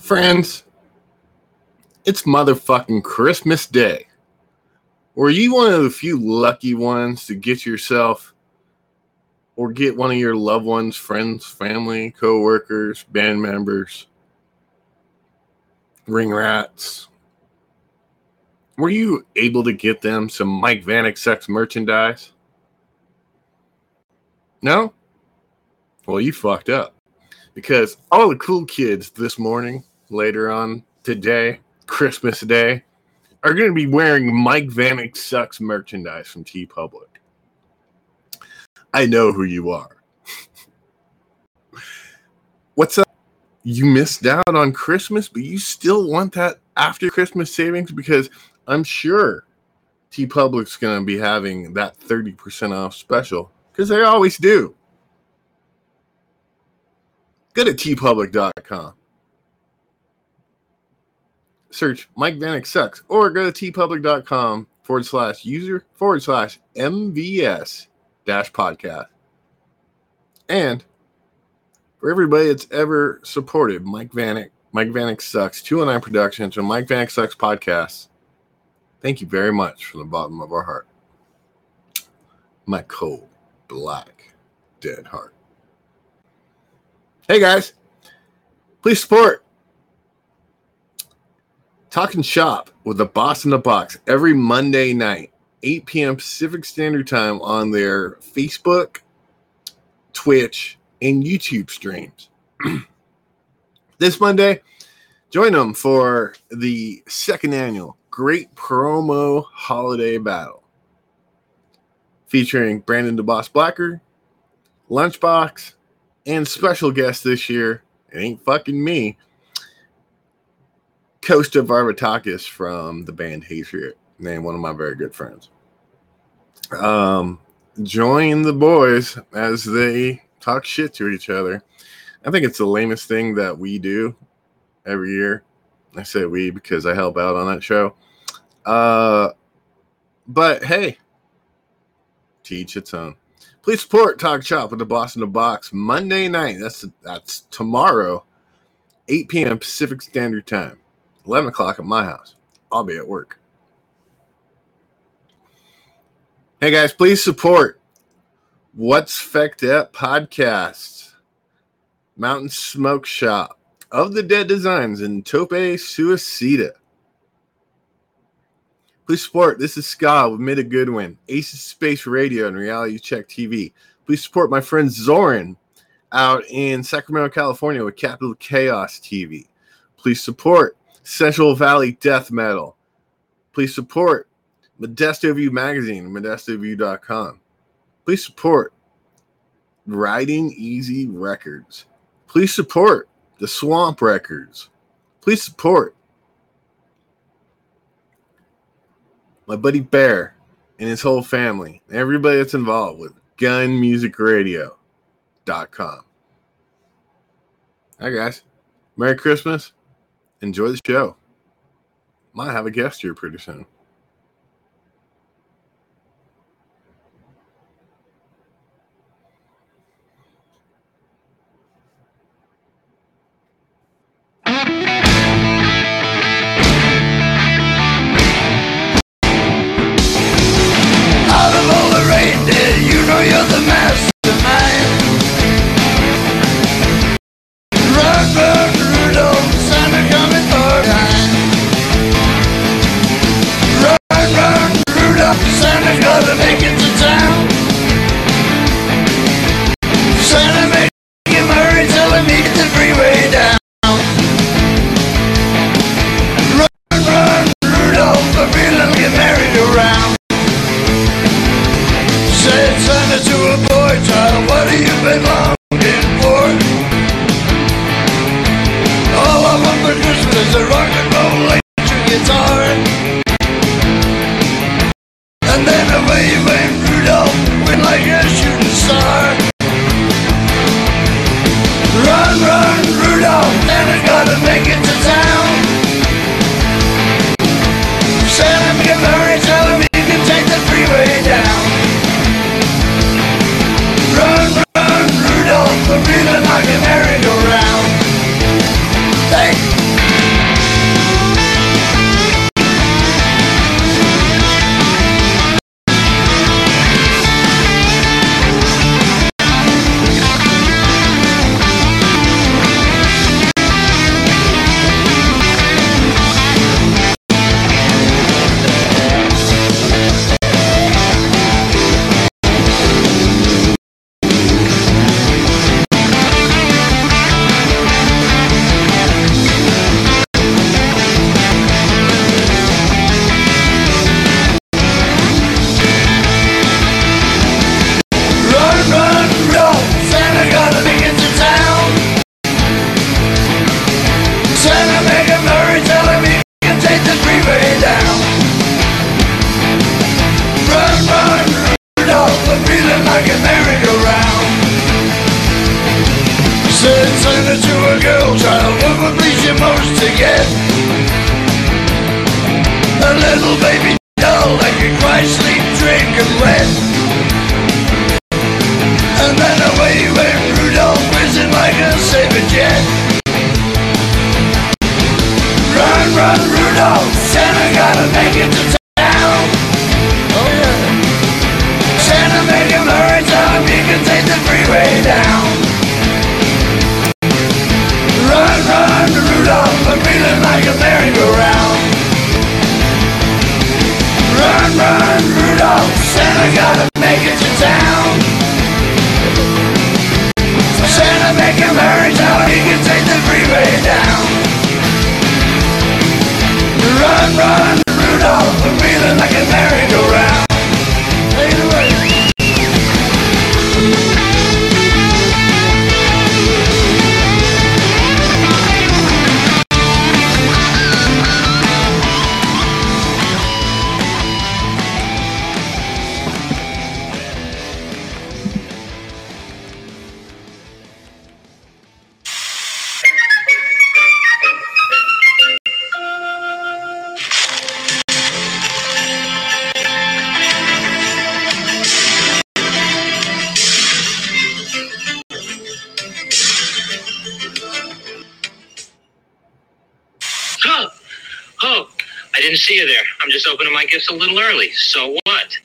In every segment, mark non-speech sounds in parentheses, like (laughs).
Friends, it's motherfucking Christmas Day. Were you one of the few lucky ones to get yourself or get one of your loved ones, friends, family, co workers, band members, ring rats? Were you able to get them some Mike Vanek Sucks merchandise? No? Well, you fucked up because all the cool kids this morning, later on today, Christmas Day, are going to be wearing Mike Vanek Sucks merchandise from TeePublic. I know who you are. (laughs) What's up? You missed out on Christmas, but you still want that after Christmas savings because I'm sure TeePublic's going to be having that 30% off special because they always do. Go to teepublic.com. Search Mike Vanek Sucks or go to teepublic.com forward slash user forward slash MVS dash podcast. And for everybody that's ever supported Mike Vanek, Mike Vanek Sucks, 209 Productions, and Mike Vanek Sucks podcast, thank you very much from the bottom of our heart. My cold, black, dead heart. Hey guys, please support Talking Shop with the Boss in the Box every Monday night, 8 p.m. Pacific Standard Time on their Facebook, Twitch, and YouTube streams. (clears throat) this Monday, join them for the second annual Great Promo Holiday Battle featuring Brandon DeBoss Blacker, Lunchbox, and special guest this year, it ain't fucking me, Costa Varvatakis from the band Hatred, and one of my very good friends. Um, join the boys as they talk shit to each other. I think it's the lamest thing that we do every year. I say we because I help out on that show. Uh, but hey, teach its own. Please support Talk Shop with the Boss in the Box Monday night. That's that's tomorrow, 8 p.m. Pacific Standard Time, 11 o'clock at my house. I'll be at work. Hey guys, please support What's Fecked Up podcast, Mountain Smoke Shop, Of the Dead Designs, and Tope Suicida. Please support This is Scott with Mida Goodwin, Aces Space Radio, and Reality Check TV. Please support my friend Zoran out in Sacramento, California with Capital Chaos TV. Please support Central Valley Death Metal. Please support Modesto View Magazine, modestoview.com. Please support Riding Easy Records. Please support the Swamp Records. Please support my buddy Bear and his whole family, everybody that's involved with gunmusicradio.com. Hi, guys. Merry Christmas. Enjoy the show. Might have a guest here pretty soon. Know early. So what?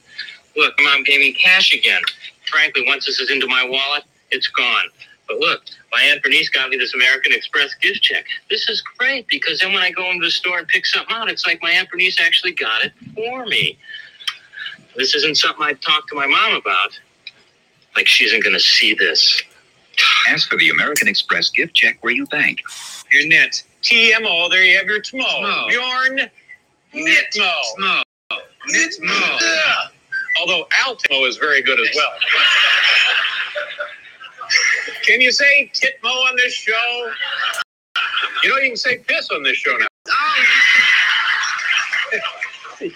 Look, mom gave me cash again. Frankly, once this is into my wallet, it's gone. But look, my Aunt Bernice got me this American Express gift check. This is great because then when I go into the store and pick something out, it's like my Aunt Bernice actually got it for me. This isn't something I talked to my mom about. Like she isn't going to see this. Ask for the American Express gift check where you bank. Your knit. TMO, there you have your TMO. Smo. Yarn. Knitmo. No. Knitmo. Although Altimo is very good as well. Can you say Titmo on this show? You know, you can say piss on this show now. Oh. yeah.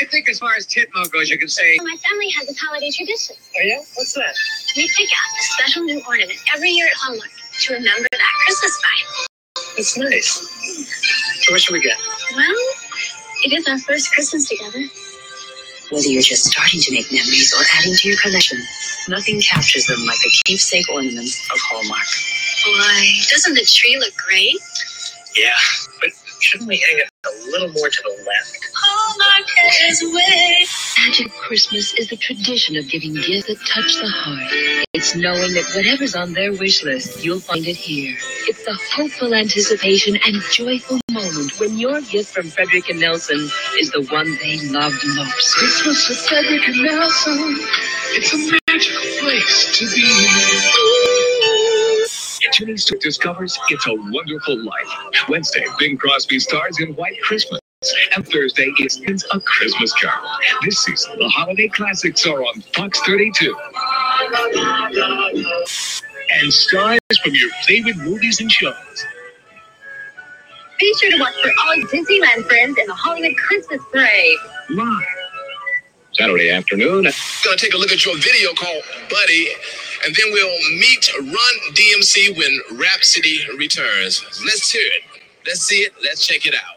I think as far as Titmo goes, you can say My family has this holiday tradition. Oh, yeah? What's that? We pick out a special new ornament every year at Hallmark to remember that Christmas vibe. That's nice. So what should we get? Well, it is our first Christmas together. Whether you're just starting to make memories or adding to your collection, nothing captures them like the keepsake ornaments of Hallmark. Boy, doesn't the tree look great? Yeah, but shouldn't we hang it a little more to the left? Hallmark is away. Magic Christmas is the tradition of giving gifts that touch the heart. It's knowing that whatever's on their wish list, you'll find it here. It's the hopeful anticipation and joyful moment when your gift from Frederick and Nelson is the one they loved most. Christmas with Frederick and Nelson. It's a magical place to be. Jimmy Stewart discovers It's a Wonderful Life. Wednesday, Bing Crosby stars in White Christmas. And Thursday, is It's a Christmas Carol. This season, the holiday classics are on Fox 32. And stars from your favorite movies and shows. Be sure to watch for all your Disneyland friends in the Hollywood Christmas Parade. Live. Saturday afternoon. gonna take a look at your video called Buddy, and then we'll meet Run DMC when Rhapsody returns. Let's hear it. Let's see it. Let's check it out.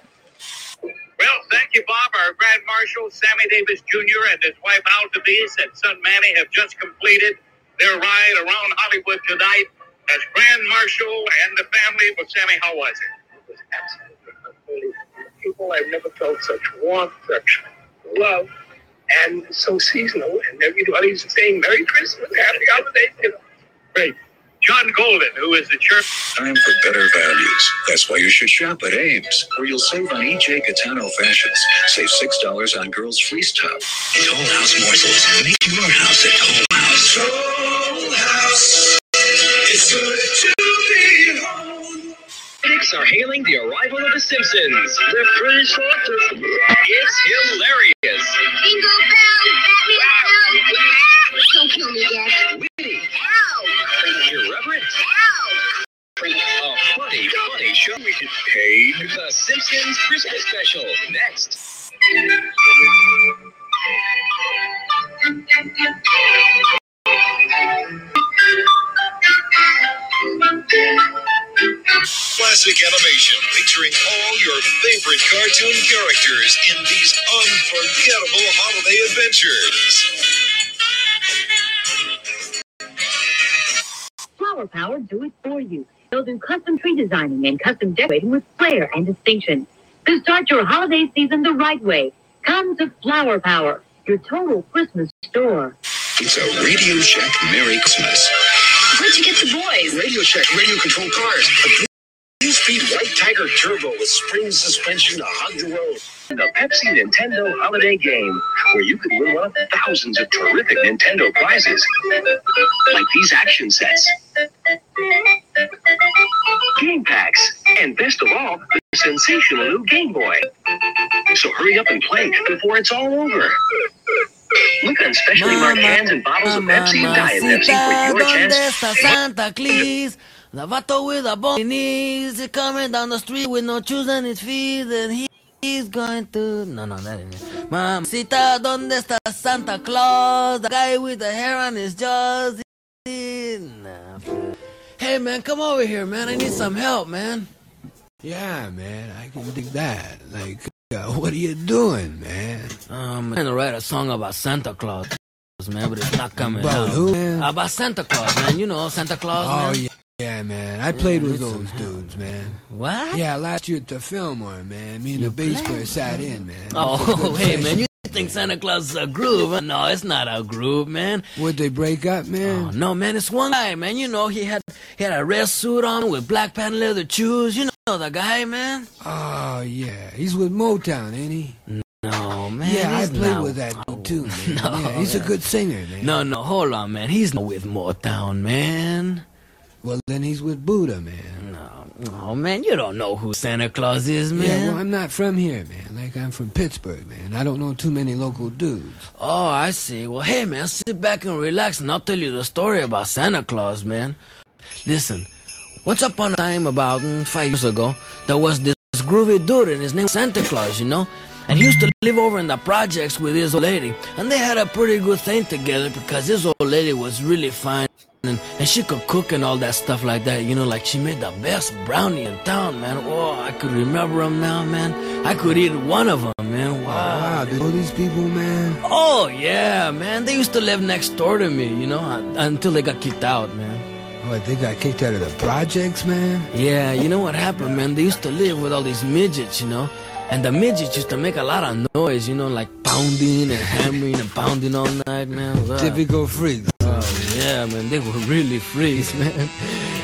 Well, thank you, Bob. Our Grand Marshal, Sammy Davis Jr., and his wife, Altovise, and son Manny have just completed their ride around Hollywood tonight as Grand Marshal and the family. But, Sammy, how was it? It was absolutely unbelievable. People, I've never felt such warmth, such love, and so seasonal. And everybody's saying Merry Christmas, Happy Holidays. You know. Great. John Golden, who is the church. Time for better values. That's why you should shop at Ames, where you'll save on EJ Catano fashions. Save $6 on girls' fleece top. These whole house morsels make your house at home house. Whole house. It's good to be home. Critics are hailing the arrival of The Simpsons. They're pretty short. It's hilarious. Jingle bells, Batman bells. Don't kill me, Dad. A funny, funny show. We get paid. The Simpsons Christmas Special. Next. Classic animation featuring all your favorite cartoon characters in these unforgettable holiday adventures. Flower Power do it for you. They'll do custom tree designing and custom decorating with flair and distinction. To start your holiday season the right way, come to Flower Power, your total Christmas store. It's a Radio Shack Merry Christmas. Where'd you get the boys? Radio Shack radio control cars. A two-speed white Tiger Turbo with spring suspension to hug the road. The Pepsi Nintendo Holiday Game, where you could win one of thousands of terrific Nintendo prizes, like these action sets, game packs, and best of all, the sensational new Game Boy. So hurry up and play before it's all over. Look on specially marked cans and bottles of Pepsi and Diet Pepsi for your ¿dónde chance. Santa Claus? The vato with a bony knees, he coming down the street with no shoes on his feet, and he, he's going to... No, no, that ain't it. Mamacita, ¿dónde está Santa Claus? The guy with the hair on his jaws. Hey, man, come over here, man. I need some help, man. Yeah, man, I can dig that. Like, uh, what are you doing, man? Um, I'm trying to write a song about Santa Claus, man, but it's not coming About out. who, man? About Santa Claus, man. You know Santa Claus, Oh, man. yeah, yeah, man. I played with those dudes, man. What? Yeah, last year at the Fillmore, man. Me and the bass player sat in, man. Oh, (laughs) hey, man, you think Santa Claus is a groove? No, it's not a groove, man. Would they break up, Oh, man? no, man, it's one guy, man. You know, he had he had a red suit on with black patent leather shoes. You know the guy, man? Oh, yeah. He's with Motown, ain't he? No, man. yeah, I played not- with that dude, too, man. (laughs) No, yeah, he's a good singer, man. No, no, hold on, man. He's not with Motown, man. Well, then he's with Buddah, man. Oh, man, you don't know who Santa Claus is, man. Yeah, well, I'm not from here, man. Like, I'm from Pittsburgh, man. I don't know too many local dudes. Oh, I see. Well, hey, man, sit back and relax, and I'll tell you the story about Santa Claus, man. Listen, once upon a time, about mm, five years ago, there was this groovy dude, and his name was Santa Claus, you know? And he used to live over in the projects with his old lady. And they had a pretty good thing together because his old lady was really fine. And, and she could cook and all that stuff like that, you know, like she made the best brownie in town, man. Oh, I could remember them now, man. I could eat one of them, man. Wow. Wow, know these people, man? Oh yeah, man. They used to live next door to me, you know, until they got kicked out, man. What, they got kicked out of the projects, man? Yeah, you know what happened, man? They used to live with all these midgets, you know, and the midgets used to make a lot of noise, you know, like pounding and hammering and pounding all night, man. Typical freaks. Oh yeah, man. They were really freaks, (laughs) man.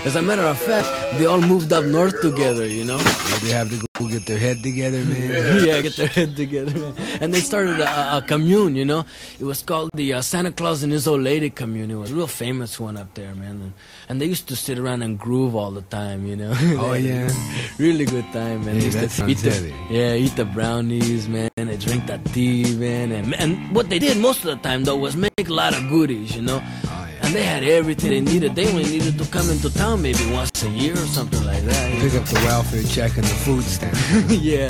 As a matter of fact, they all moved up north together, you know. Yeah, they have to go get their head together, man. (laughs) yeah, get their head together, man. And they started a, a commune, you know. It was called the uh, Santa Claus and His Old Lady commune. It was a real famous one up there, man. And, and they used to sit around and groove all the time, you know. Oh, (laughs) yeah? really good time, man. Hey, They used that to sounds eat the. Yeah, eat the brownies, man, and drink the tea, man. And, and what they did most of the time, though, was make a lot of goodies, you know. Oh. And they had everything they needed. They only needed to come into town maybe once a year or something like that. you know. Pick up the welfare check and the food stamp. (laughs) yeah.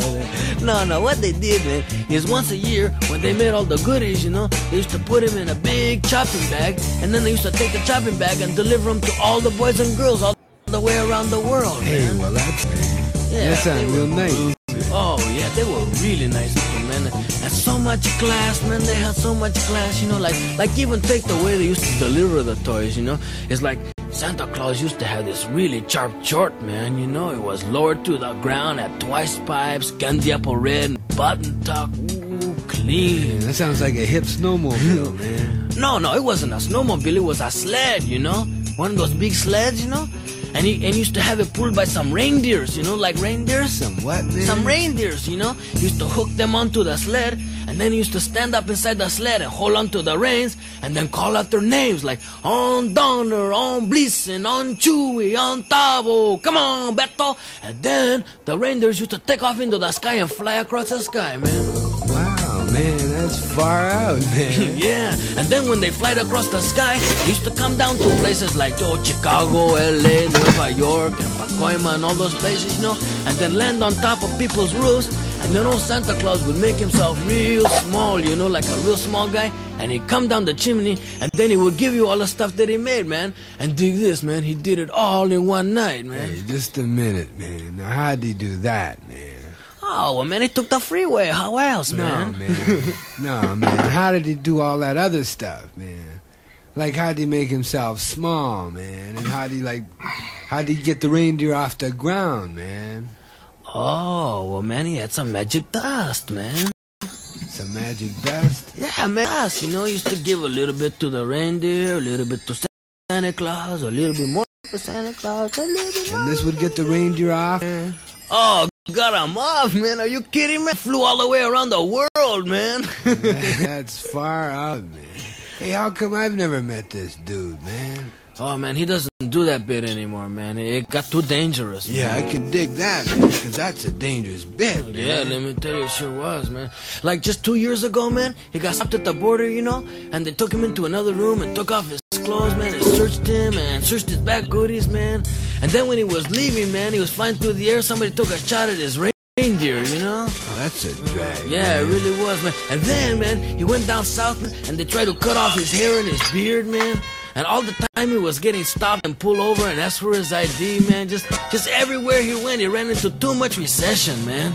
No, no. What they did, man, is once a year when they made all the goodies, you know, they used to put them in a big chopping bag, and then they used to take the chopping bag and deliver them to all the boys and girls all the way around the world, Hey, man. well, that's... Yeah, that sounds real nice. Oh yeah, they were really nice people, man. And so much class, man. They had so much class, you know, like like even take the way they used to deliver the toys, you know. It's like Santa Claus used to have this really sharp short, man. You know, it was lowered to the ground at twice pipes, candy apple red, button tuck, ooh, clean. That sounds like a hip snowmobile, (laughs) man. No, no, it wasn't a snowmobile. It was a sled, you know, one of those big sleds, you know. And he, and used to have it pulled by some reindeers, you know, like reindeers. Some what, man? Some reindeers, you know. He used to hook them onto the sled, and then he used to stand up inside the sled and hold onto the reins, and then call out their names like on Donner, on Blitzen, on Chewy, on Tavo, come on, Beto. And then the reindeers used to take off into the sky and fly across the sky, man. That's far out, man. (laughs) yeah, and then when they flight across the sky, they used to come down to places like oh, Chicago, LA, Nueva York, and Pacoima, and all those places, you know, and then land on top of people's roofs. And then old Santa Claus would make himself real small, you know, like a real small guy. And he'd come down the chimney, and then he would give you all the stuff that he made, man. And dig this, man, he did it all in one night, man. Hey, just a minute, man. Now, how'd he do that, man? Oh, well, man, he took the freeway. How else, man? No, man? no, man. How did he do all that other stuff, man? Like, how'd he make himself small, man? And how'd he, like, how'd he get the reindeer off the ground, man? Oh, well, man, he had some magic dust, man. Some magic dust? Yeah, man, dust, you know, he used to give a little bit to the reindeer, a little bit to Santa Claus, a little bit more for Santa Claus, a little bit more. And this would get the reindeer off? Oh, got him off, man. Are you kidding me? Flew all the way around the world, man. (laughs) That's far out, man. Hey, how come I've never met this dude, man? Oh, man, he doesn't do that bit anymore, man. It got too dangerous. Yeah, I man. can dig that, man, because that's a dangerous bit, man. Yeah, let me tell you, it sure was, man. Like just two years ago, man, he got stopped at the border, you know, and they took him into another room and took off his clothes, man, and searched him and searched his back goodies, man. And then when he was leaving, man, he was flying through the air. Somebody took a shot at his reindeer, you know. Oh, that's a drag. Yeah, it really was, man. And then, man, he went down south, man, and they tried to cut off his hair and his beard, man. And all the time he was getting stopped and pulled over and asked for his ID, man. Just, just everywhere he went, he ran into too much recession, man.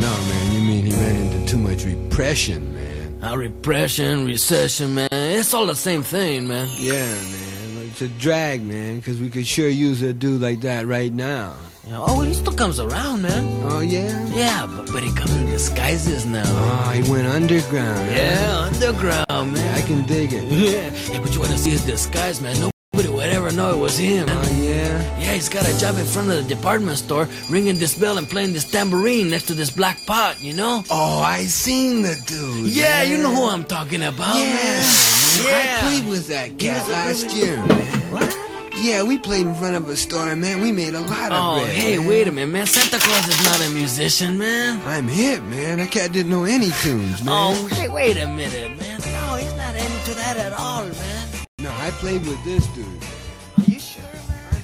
No, man, you mean he ran into too much repression, man. Uh, repression, recession, man. It's all the same thing, man. Yeah, man. It's a drag, man, because we could sure use a dude like that right now. Yeah, oh, he still comes around, man. Oh, yeah? Yeah, but, but he comes in disguises now. Oh, he went underground. huh? Yeah, underground, man. I can dig it. (laughs) Yeah, yeah, but you want to see his disguise, man. Nobody would ever know it was him. Oh, yeah? Yeah, he's got a job in front of the department store, ringing this bell and playing this tambourine next to this black pot, you know? Oh, I seen the dude. Yeah, you know who I'm talking about, Yeah, man. I played with that cat last year, man. What? Yeah, we played in front of a store, man. We made a lot of Oh, bread. hey, man. wait a minute, man. Santa Claus is not a musician, man. I'm hip, man. That cat didn't know any tunes, man. Oh, hey, wait a minute, man. No, he's not into that at all, man. No, I played with this dude. Are you sure, man?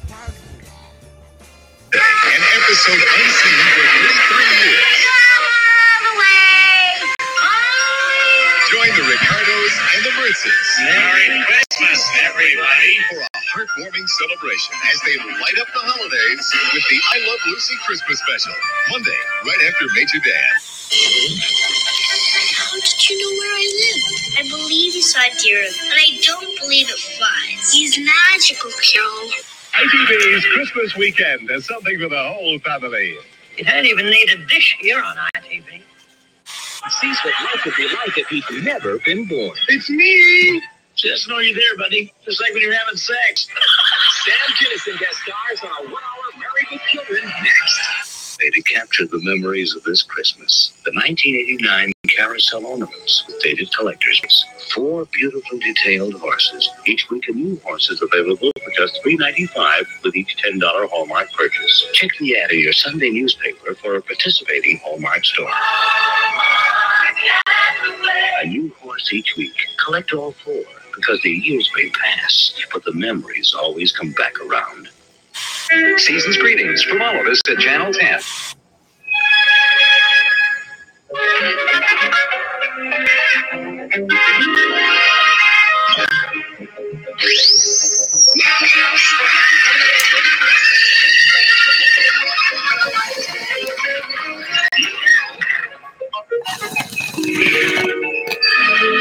An episode unseen for 33 years. Join the Ricardos and the Mertzes Merry everybody. for a heartwarming celebration as they light up the holidays with the I Love Lucy Christmas special. Monday, right after Major Dad. How did you know where I live? I believe you saw deer, but I don't believe it flies. He's magical, Carol. ITV's Christmas weekend is something for the whole family. You don't even need a dish here on ITV. Sees what life would be like if he'd never been born. It's me. Just know you're there, buddy. Just like when you're having sex. (laughs) Sam Kinison guest stars on a one-hour Married with Children next. They to capture the memories of this Christmas. The 1989 carousel ornaments with dated collectors. Four beautiful detailed horses. Each week a new horse is available for just $3.95 with each $10 Hallmark purchase. Check the ad in your Sunday newspaper for a participating Hallmark store. A new horse each week. Collect all four because the years may pass, but the memories always come back around. Season's greetings from all of us at Channel 10.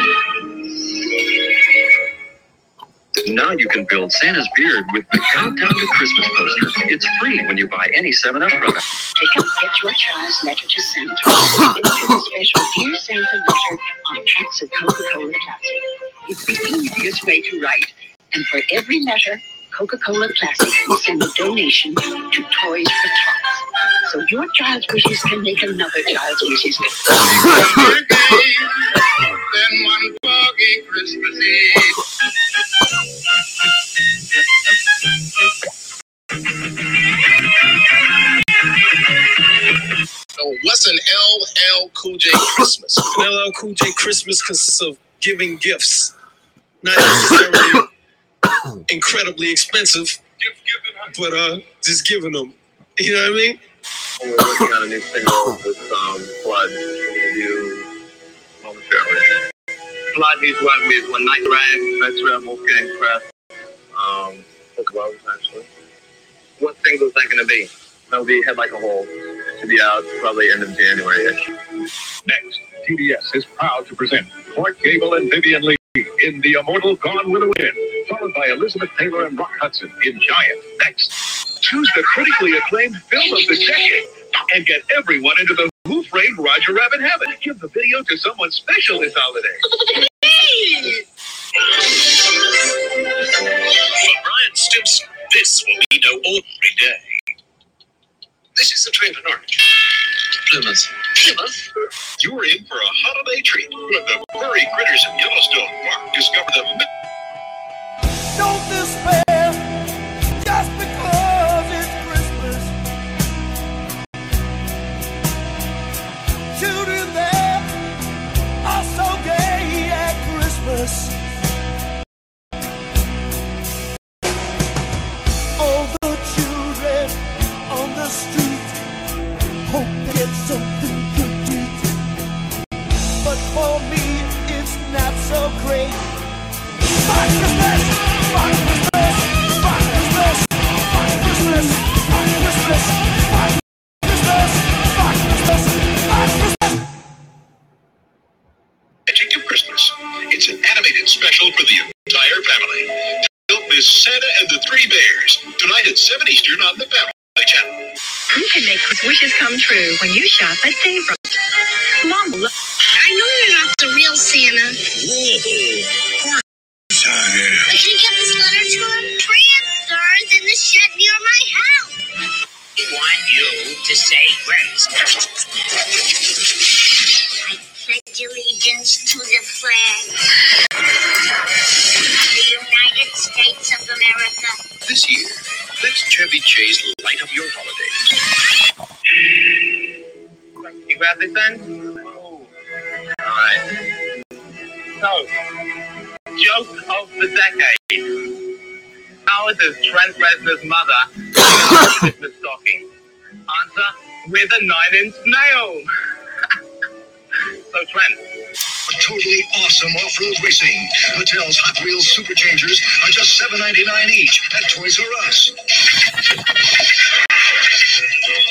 (laughs) Now you can build Santa's beard with the Countdown to Christmas poster. It's free when you buy any 7 Up product. Pick up Get Your Child's Letter to Santa. It's a special Dear Santa letter on packs of Coca-Cola Classic. It's the easiest way to write. And for every letter, Coca-Cola Classic will send a donation to Toys for Tots. So your child's wishes can make another child's wishes. (laughs) Cool J Christmas? An LL Cool J Christmas consists of giving gifts, not necessarily (coughs) incredibly expensive, but uh, just giving them. You know what I mean? We're working on a new single with um, Flood. Do momentarily. Flood, working with One Night Rag, That's Real Wolfgang Press. Um, Book of Rose, actually. What single is that to be? That'll be Head Like a Hole. Should be out probably end of January-ish. Next, TBS is proud to present Clark Gable and Vivien Leigh in The Immortal Gone with the Wind, followed by Elizabeth Taylor and Rock Hudson in Giant. Next, choose the critically acclaimed film of the decade and get everyone into the Who Framed Roger Rabbit heaven. Give the video to someone special this holiday. For Brian Stimson, this will be no ordinary day. This is the train to Norwich. Plymouth. Plymouth? You're in for a holiday treat when the furry critters of Yellowstone Park discover the. Don't despair It's an animated special for the entire family. The film is Santa and the Three Bears. Tonight at 7 Eastern on the Family Channel. You can make his wishes come true when you shop at Save Rock. Mom. I know you're not the real Santa. But can get this letter to him? Transfers in the shed near my house. We want you to say grace. I pledge allegiance to the flag of the United States of America. This year, let Chevy Chase light up your holidays. You grab this then? Alright. So, joke of the decade. How is Trent Reznor's mother Christmas stocking? Answer, with a nine-inch nail. (laughs) so, Trent, A totally awesome off-road racing. Mattel's Hot Wheels Superchangers are just $7.99 each at Toys R Us.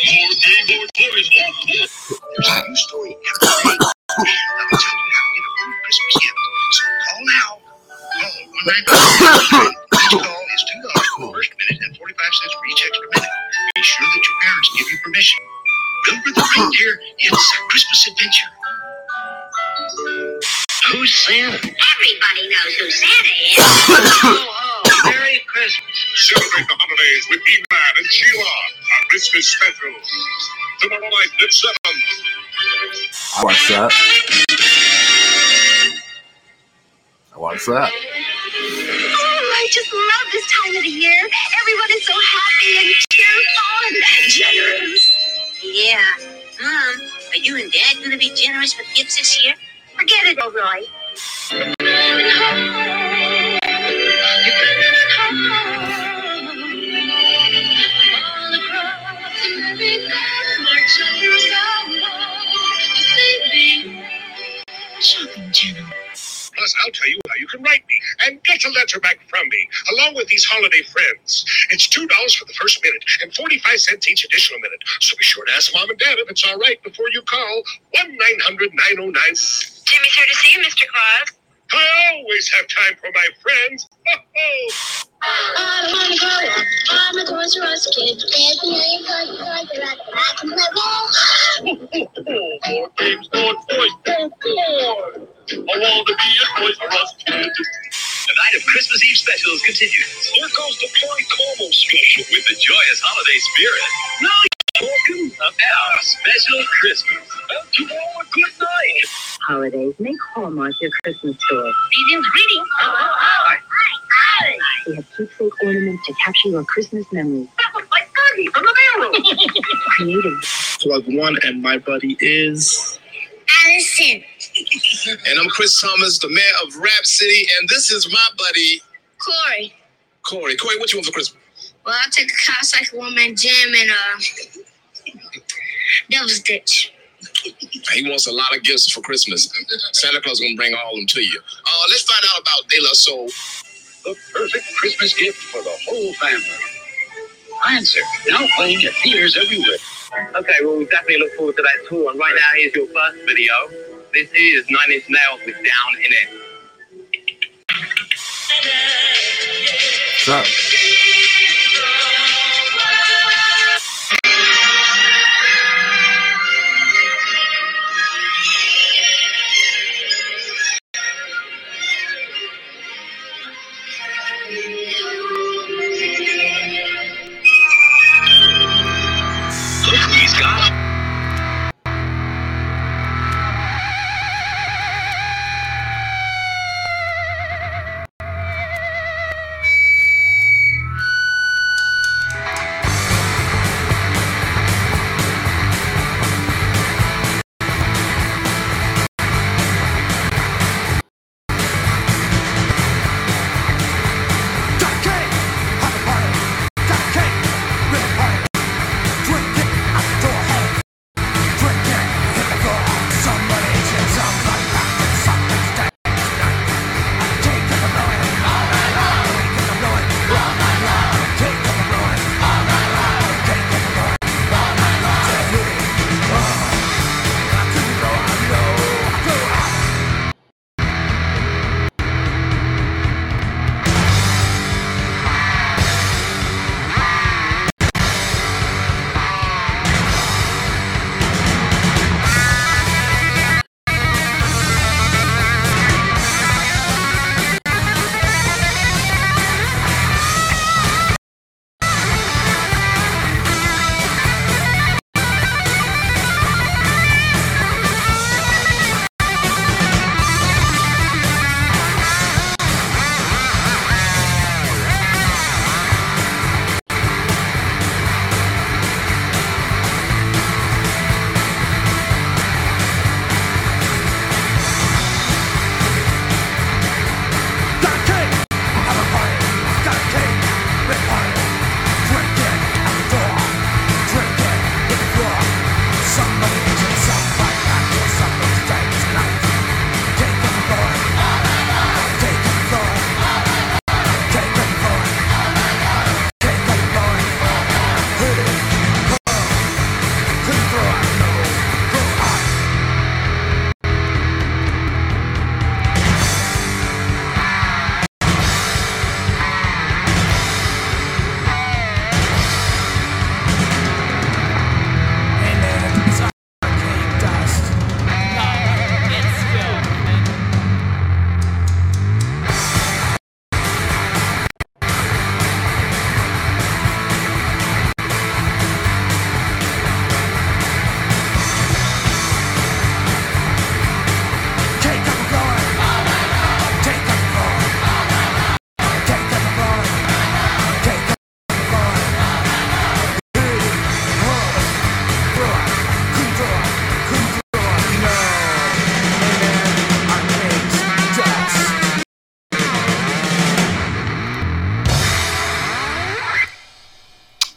More Game Boy toys. There's a new story every day. That will tell you how to get a cool Christmas gift. So call now. Call 1 Each call is $2 for the first minute and 45 cents for each extra minute. Be sure that your parents give you permission. Remember the reindeer? It's a Christmas adventure. Who's Santa? Everybody knows who Santa is. (coughs) Oh, oh, Merry Christmas. Celebrate the holidays with He-Man and She-Ra. A Christmas special. Tomorrow night at 7. I watched that. I watched that. Oh, I just love this time of the year. Everyone is so happy and cheerful and generous. Yeah. Mom, are you and Dad going to be generous with gifts this year? Forget it, Roy. Shopping channel. Plus, I'll tell you how you can write me and get a letter back from me, along with these holiday friends. It's $2 for the first minute and 45 cents each additional minute. So be sure to ask Mom and Dad if it's all right before you call 1 900 909. Jimmy's here to see you, Mr. Claus. I always have time for my friends. Ho, I wanna go. I'm a kid. There's the back of my wall. Your voice, to be. The night of Christmas Eve specials continues. Here goes the Perry Como special with the joyous holiday spirit. No, talking about our special Christmas. And to all a good night. Holidays make Hallmark your Christmas store. Greetings, greetings. Hi. Hi. We have keepsake ornaments to capture your Christmas memories. That looks like Fergie from the mailroom. (laughs) Creative Plug One, and my buddy is. Allison. And I'm Chris Thomas, the mayor of Rap City, and this is my buddy Corey. Corey. Corey, what you want for Christmas? Well, I'll take a Kawasaki one man jam and uh, Devil's Ditch. He wants a lot of gifts for Christmas. Santa Claus gonna bring all of them to you. Uh, let's find out about De La Soul. The perfect Christmas gift for the whole family. Answer. Now playing at theaters everywhere. Okay, well, we definitely look forward to that tour. And right now, here's your first video. This is Nine Inch Nails with Down in It. What's up?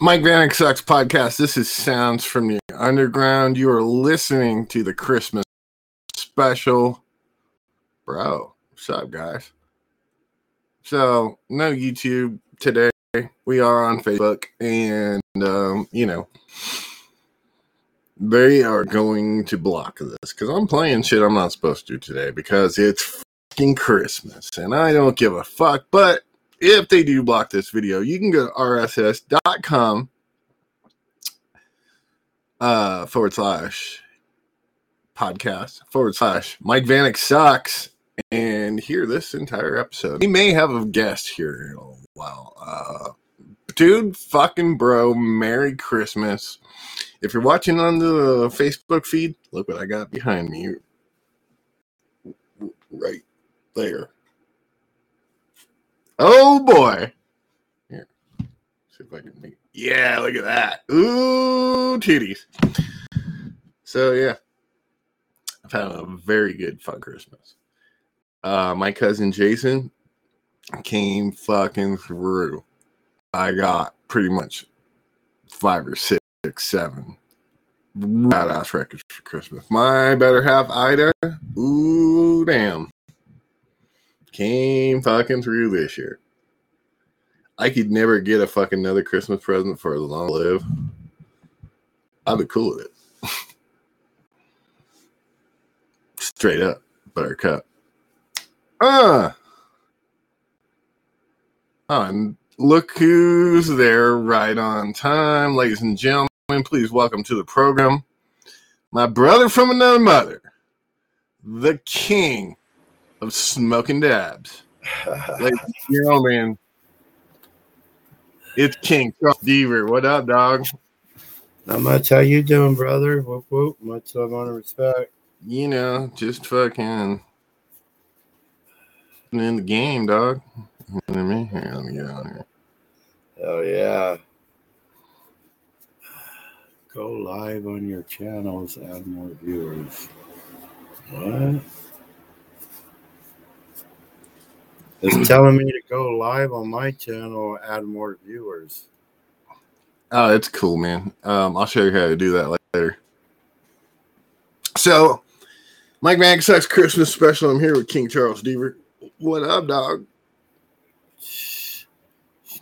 Mike Vanek Sucks podcast. This is Sounds from the Underground. You are listening to the Christmas special. Bro, what's up, guys? So, no YouTube today. We are on Facebook, and, um, you know, they are going to block this because I'm playing shit I'm not supposed to today because it's fucking Christmas, and I don't give a fuck. But if they do block this video, you can go to rss.com uh, forward slash podcast forward slash Mike Vanek sucks and hear this entire episode. We may have a guest here in a while. Uh, dude, fucking bro, Merry Christmas. If you're watching on the Facebook feed, look what I got behind me. Right there. Oh boy. Here. See if I can make Yeah, look at that. Ooh, titties. So yeah, I've had a very good fun Christmas. Uh, my cousin Jason came fucking through. I got pretty much five or six, seven badass records for Christmas. My better half, Ida, ooh damn, came fucking through this year. I could never get a fucking another Christmas present for as long as I live. I'd be cool with it. (laughs) Straight up, buttercup. Ah. Oh, and look who's there right on time, ladies and gentlemen. Please welcome to the program my brother from another mother, the king of smoking dabs. ladies and gentlemen, it's King Charles Deaver. What up, dog? Not much. How you doing, brother? Whoop whoop. Much love, honor, respect. You know, just fucking in the game, dog. You know what I mean? Here, let me get on here. Oh yeah. Go live on your channels, add more viewers. What? It's (clears throat) telling me to go live on my channel, add more viewers. Oh, it's cool, man. Um, I'll show you how to do that later. So, Mike Mag Sucks Christmas special. I'm here with King Charles Deaver. What up, dog?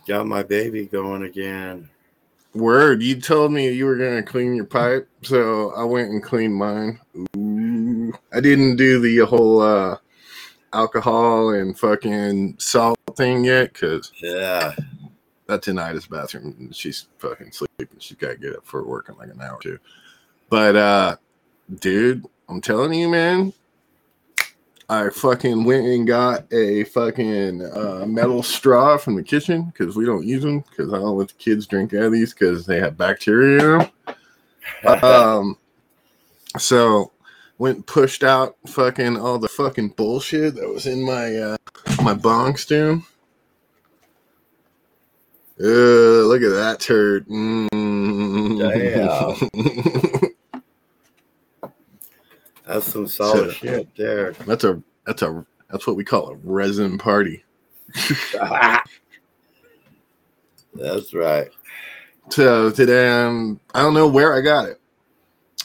Got my baby going again. Word, you told me you were gonna clean your pipe, so I went and cleaned mine. Ooh. I didn't do the whole uh, alcohol and fucking salt thing yet, cause Yeah. that's in Ida's bathroom. and She's fucking sleeping. She's got to get up for work in like an hour or two. But uh, dude, I'm telling you, man, I fucking went and got a fucking uh, metal straw from the kitchen because we don't use them because I don't let the kids drink out of these because they have bacteria in them. (laughs) um, so went and pushed out fucking all the fucking bullshit that was in my uh, my bong stew. Uh, look at that turd. Mm. (laughs) That's some solid So- shit there. That's a that's a that's what we call a resin party. (laughs) That's right. So today I'm I don't know where I got it,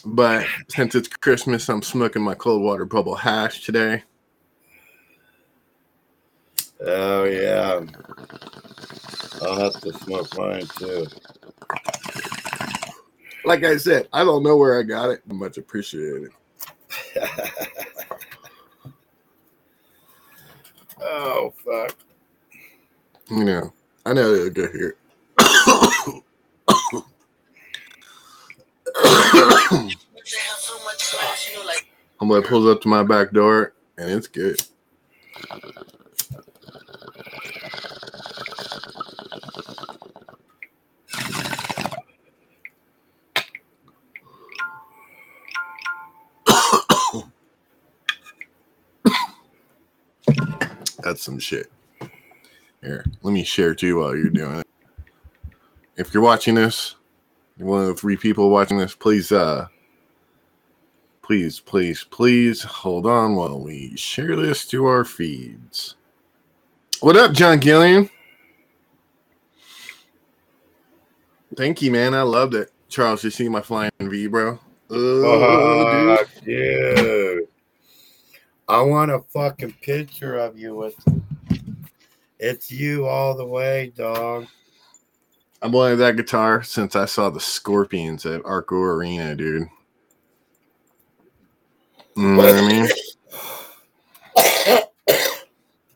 but since it's Christmas, I'm smoking my cold water bubble hash today. Oh yeah. I'll have to smoke mine too. Like I said, I don't know where I got it. Much appreciated. (laughs) oh fuck. You know, I know it'll get here. I'm gonna pull up to my back door and it's good. (coughs) That's some shit. Here, let me share too while you're doing it. If you're watching this, one of the three people watching this, please uh please, please, please hold on while we share this to our feeds. What up, John Gillian? Thank you, man. I loved it. Charles, you see my flying V, bro? Oh, Fuck, dude. I want a fucking picture of you with it's you all the way, dog. I wanted that guitar since I saw the Scorpions at Arco Arena, dude. You know what I mean?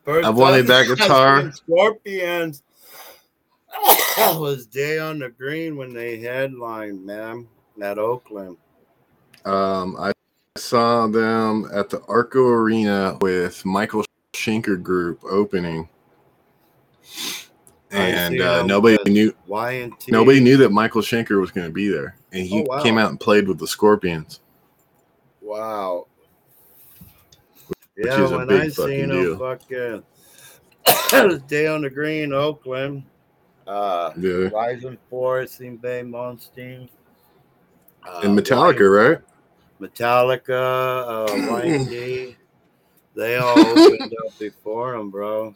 First I wanted that guitar. Scorpions that was day on the green when they headlined, man, at Oakland. Um, I saw them at the Arco Arena with Michael Schenker Group opening, and uh, nobody knew nobody knew that Michael Schenker was going to be there, and he Oh, wow. came out and played with the Scorpions. Wow. Which yeah, a when I seen them fucking was (coughs) day on the green, Oakland. Uh Yeah. Rising Force, seen Bay Malmsteen. Uh, and Metallica, right? Metallica, uh, (coughs) They (laughs) all opened up before him, bro.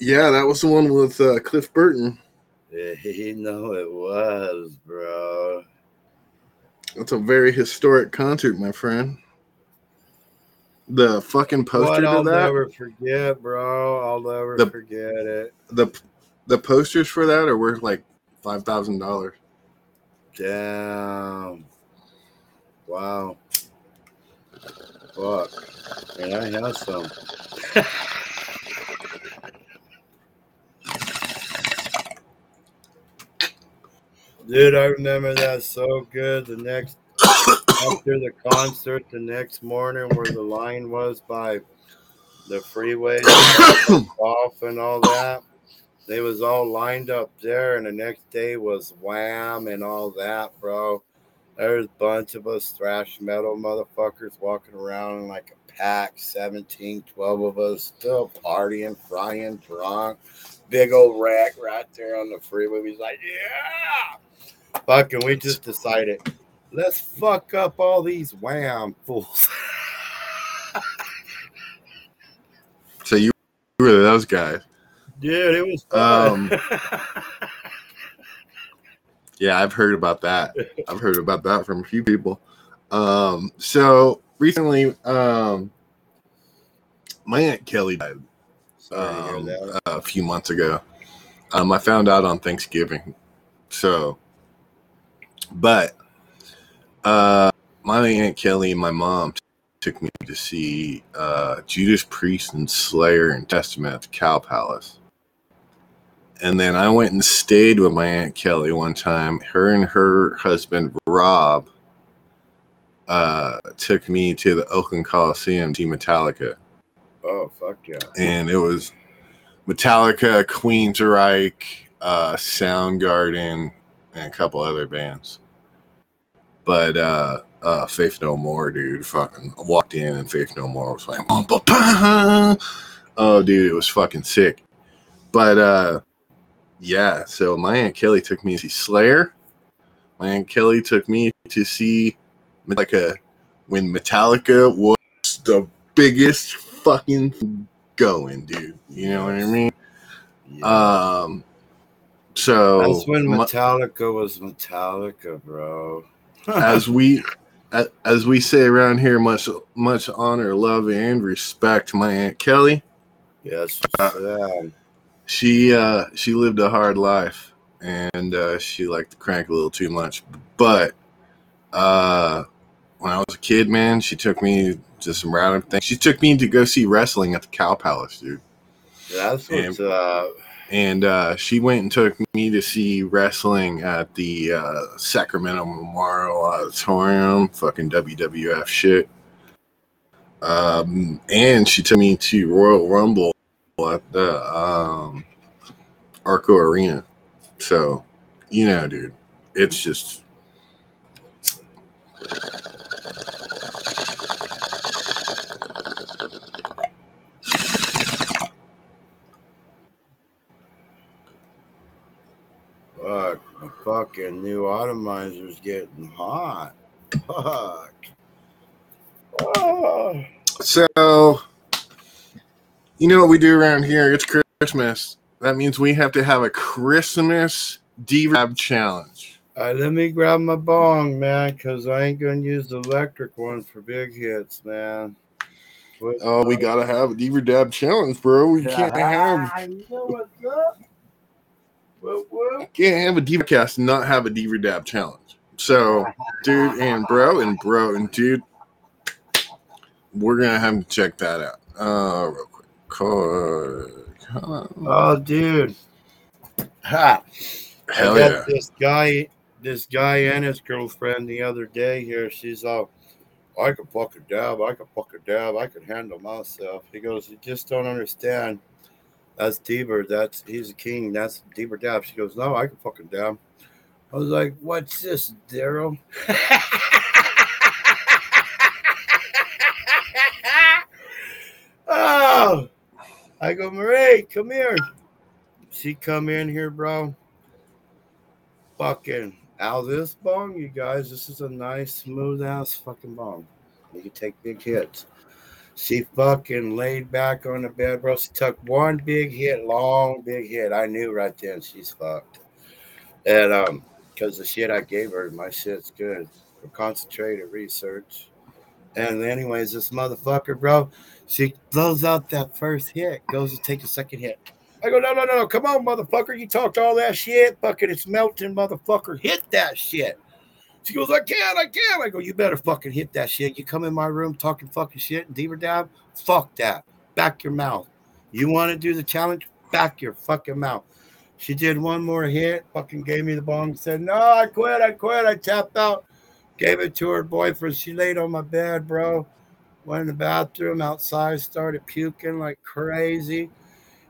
Yeah, that was the one with uh, Cliff Burton. Yeah, (laughs) you know it was, bro. That's a very historic concert, my friend. The fucking poster What to I'll that, never forget, bro. I'll never The- forget it. the the posters for that are worth like five thousand dollars. Damn. Wow. Fuck. And I have some. (laughs) Dude, I remember that so good. The next after the concert, the next morning, where the line was by the freeway (coughs) off and all that, they was all lined up there. And the next day was Wham and all that, bro. There's a bunch of us thrash metal motherfuckers walking around in like a pack, 17, 12 of us, still partying, frying, drunk. Big old rack right there on the freeway. He's like, yeah. Fucking, we just decided, let's fuck up all these wham fools. (laughs) So you were those guys. Dude, it was fun. Um, (laughs) Yeah, I've heard about that. I've heard about that from a few people. Um, so recently, um, my aunt Kelly died um, a few months ago. Um, I found out on Thanksgiving. So, but uh, my aunt Kelly and my mom t- took me to see uh, Judas Priest and Slayer and Testament at the Cow Palace. And then I went and stayed with my aunt Kelly one time. Her and her husband Rob uh, took me to the Oakland Coliseum to Metallica, oh, fuck yeah. and it was Metallica, Queensryche, uh, Soundgarden, and a couple other bands. But uh, uh, Faith No More, dude, fucking walked in and Faith No More was like, oh, dude, it was fucking sick. But uh, yeah, so my aunt Kelly took me to see Slayer. My aunt Kelly took me to see Metallica when Metallica was the biggest fucking going, dude. You know what I mean? Um, so That's when Metallica was Metallica, bro. (laughs) as we as we say around here, much much honor, love, and respect my aunt Kelly. Yes, Uh, she uh she lived a hard life and uh she liked to crank a little too much. But uh when I was a kid, man, she took me to some random things. She took me to go see wrestling at the Cow Palace, dude. That's what's And- up. And uh, she went and took me to see wrestling at the uh, Sacramento Memorial Auditorium, fucking WWF shit. Um, and she took me to Royal Rumble at the um, Arco Arena. So, you know, dude, it's just Fuck, the fucking new atomizer's getting hot. Fuck. Oh. So, you know what we do around here? It's Christmas. That means we have to have a Christmas D-Rab challenge. All right, let me grab my bong, man, because I ain't gonna use the electric one for big hits, man. What- Oh, we gotta have a D-Rab challenge, bro. We can't have ah, You know what's up? Whoop, whoop. can't have a Deaver cast and not have a Deaver dab challenge. So, dude and bro and bro and dude, we're gonna have to check that out. Uh, real quick. Call- Oh, dude. Ha. Hell I yeah. this guy, this guy and his girlfriend the other day here. She's all, I can fuck a dab. I can fuck a dab. I can handle myself. He goes, you just don't understand. That's Deaver. That's he's a king. That's Deaver dab. She goes, no, I can fucking dab. I was like, what's this, Daryl? (laughs) oh, I go, Marie, come here. She come in here, bro. Fucking Now this bong, you guys, this is a nice, smooth ass fucking bong. You can take big hits. She fucking laid back on the bed, bro. She took one big hit, long big hit. I knew right then she's fucked. And um, because the shit I gave her, my shit's good for concentrated research. And anyways, this motherfucker, bro, she blows out that first hit, goes to take the second hit. I go, no, no, no, no, come on, motherfucker. You talked all that shit. Fucking it's melting, motherfucker. Hit that shit. She goes, I can't, I can't. I go, you better fucking hit that shit. You come in my room talking fucking shit and Deaver dab. Fuck that. Back your mouth. You want to do the challenge? Back your fucking mouth. She did one more hit, fucking gave me the bong, said, No, I quit, I quit. I tapped out. Gave it to her boyfriend. She laid on my bed, bro. Went in the bathroom outside, started puking like crazy.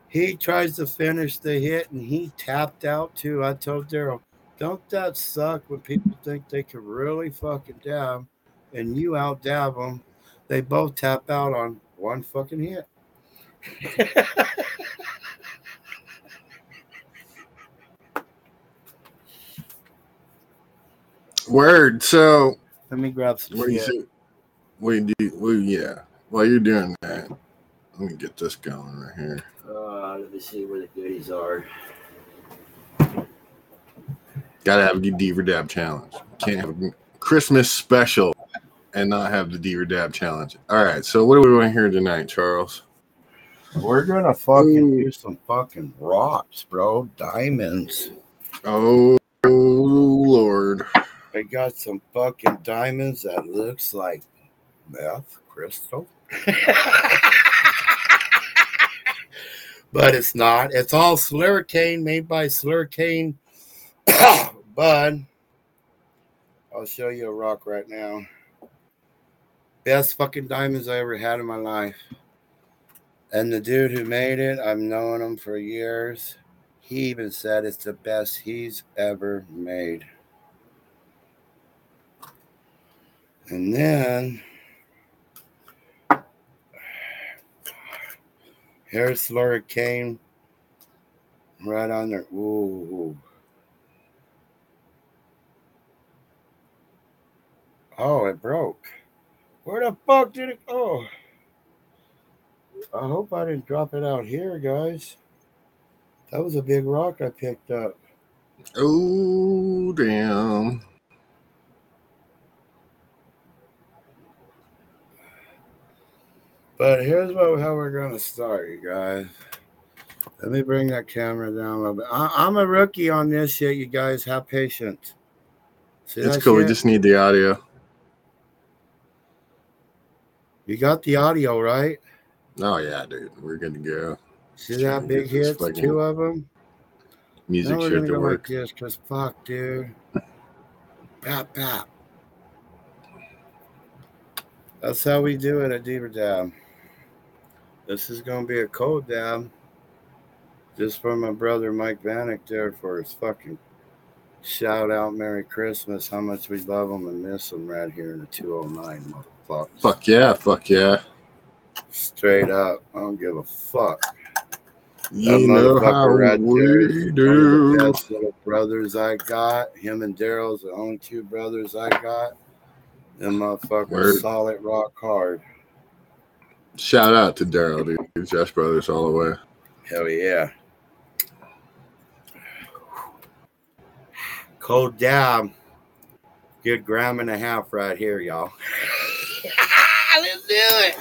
He tries to finish the hit and he tapped out too. I told Daryl, don't that suck when people think they can really fucking dab and you out dab them? They both tap out on one fucking hit. (laughs) Word. So Let me grab some what do you shit. say? We do. We yeah. While you're doing that, let me get this going right here. Uh, let me see where the goodies are. Gotta have a Deaver Dab challenge. Can't have a Christmas special and not have the Deaver Dab challenge. All right. So what are we doing here tonight, Charles? We're gonna fucking do some fucking rocks, bro. Diamonds. Oh Lord. I got some fucking diamonds that looks like meth crystal. (laughs) but it's not. It's all Slurricane made by Slurricane (coughs) Bud. I'll show you a rock right now. Best fucking diamonds I ever had in my life. And the dude who made it, I've known him for years. He even said it's the best he's ever made. And then (sighs) here's Slurricane right on there. Ooh. Oh, it broke. Where the fuck did it go? I hope I didn't drop it out here, guys. That was a big rock I picked up. Oh damn. But here's what, how we're gonna start, you guys. Let me bring that camera down a little bit. I, I'm a rookie on this shit, you guys. Have patience. See It's cool. We just need the audio. You got the audio right. Oh yeah, dude. We're good to go. See that big hits, two of them. Music now we're shit gonna go work. like this, cause fuck, dude. Pap pap. That's how we do it at Deaver Dab. This is gonna be a cold dab. Just for my brother Mike Vanek there for his fucking shout out Merry Christmas. How much we love him and miss him right here in the 209 motherfucker. Fuck yeah, fuck yeah. Straight up. I don't give a fuck. You know how we there is one of do. best little brothers I got. Him and Daryl's the only two brothers I got. Them motherfuckers Word. solid rock hard. Shout out to Daryl, dude. Josh Brothers all the way. Hell yeah. Cold dab. Good gram and a half right here, y'all. (laughs) It.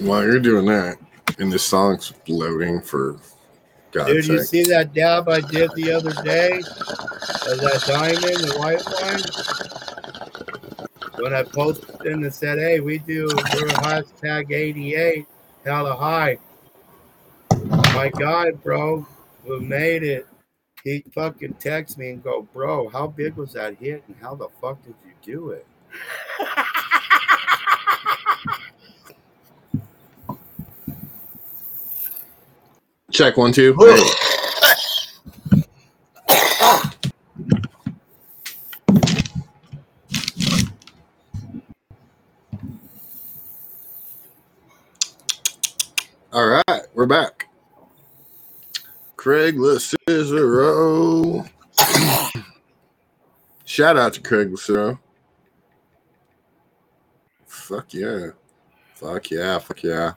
While you're doing that, and this song's loading for God's Dude, you sake. see that dab I did the other day? Of that diamond, the white one? When I posted and said, hey, we do, we're hashtag 88, hella high. My guy, bro, who made it, he fucking text me and go, bro, how big was that hit and how the fuck did you do it? Check one, two. All right, we're back. Craig Cicero. Shout out to Craig Cicero. Fuck yeah. Fuck yeah. Fuck yeah.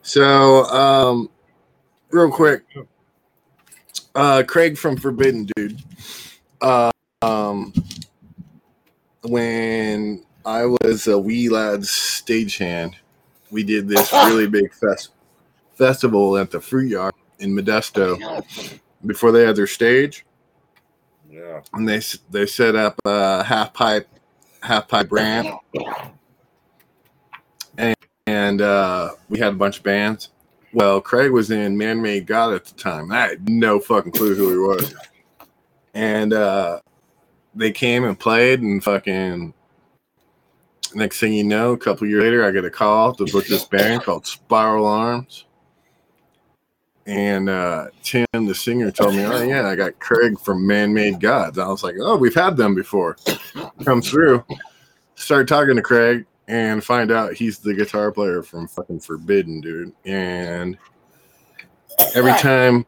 So, um, real quick, uh, Craig from Forbidden Dude. Uh, um, when I was a wee lad's stagehand, we did this really big fest festival at the Fruit Yard in Modesto (laughs) before they had their stage, Yeah. and they they set up a half pipe half pipe ramp, and and uh, we had a bunch of bands. Well, Craig was in Man Made God at the time. I had no fucking clue who he was, and uh, they came and played and fucking. Next thing you know, a couple years later, I get a call to book this band called Spiral Arms. And uh, Tim, the singer, told me, "Oh yeah, I got Craig from Man Made Gods." I was like, "Oh, we've had them before." Come through. Start talking to Craig and find out he's the guitar player from fucking Forbidden, dude. And every time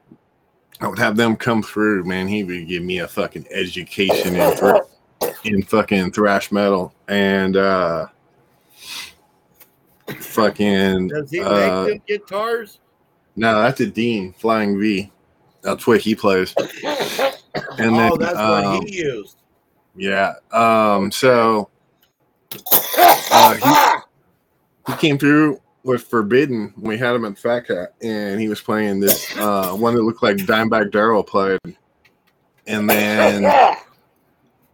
I would have them come through, man, he would give me a fucking education in thr- in fucking thrash metal and uh fucking Does he uh, make them guitars? No, that's a Dean Flying V. That's what he plays. And then, oh, that's um, what he used. Yeah. Um. So uh, he, he came through with Forbidden. when We had him at Fat Cat, and he was playing this uh, one that looked like Dimebag Darrell played. And then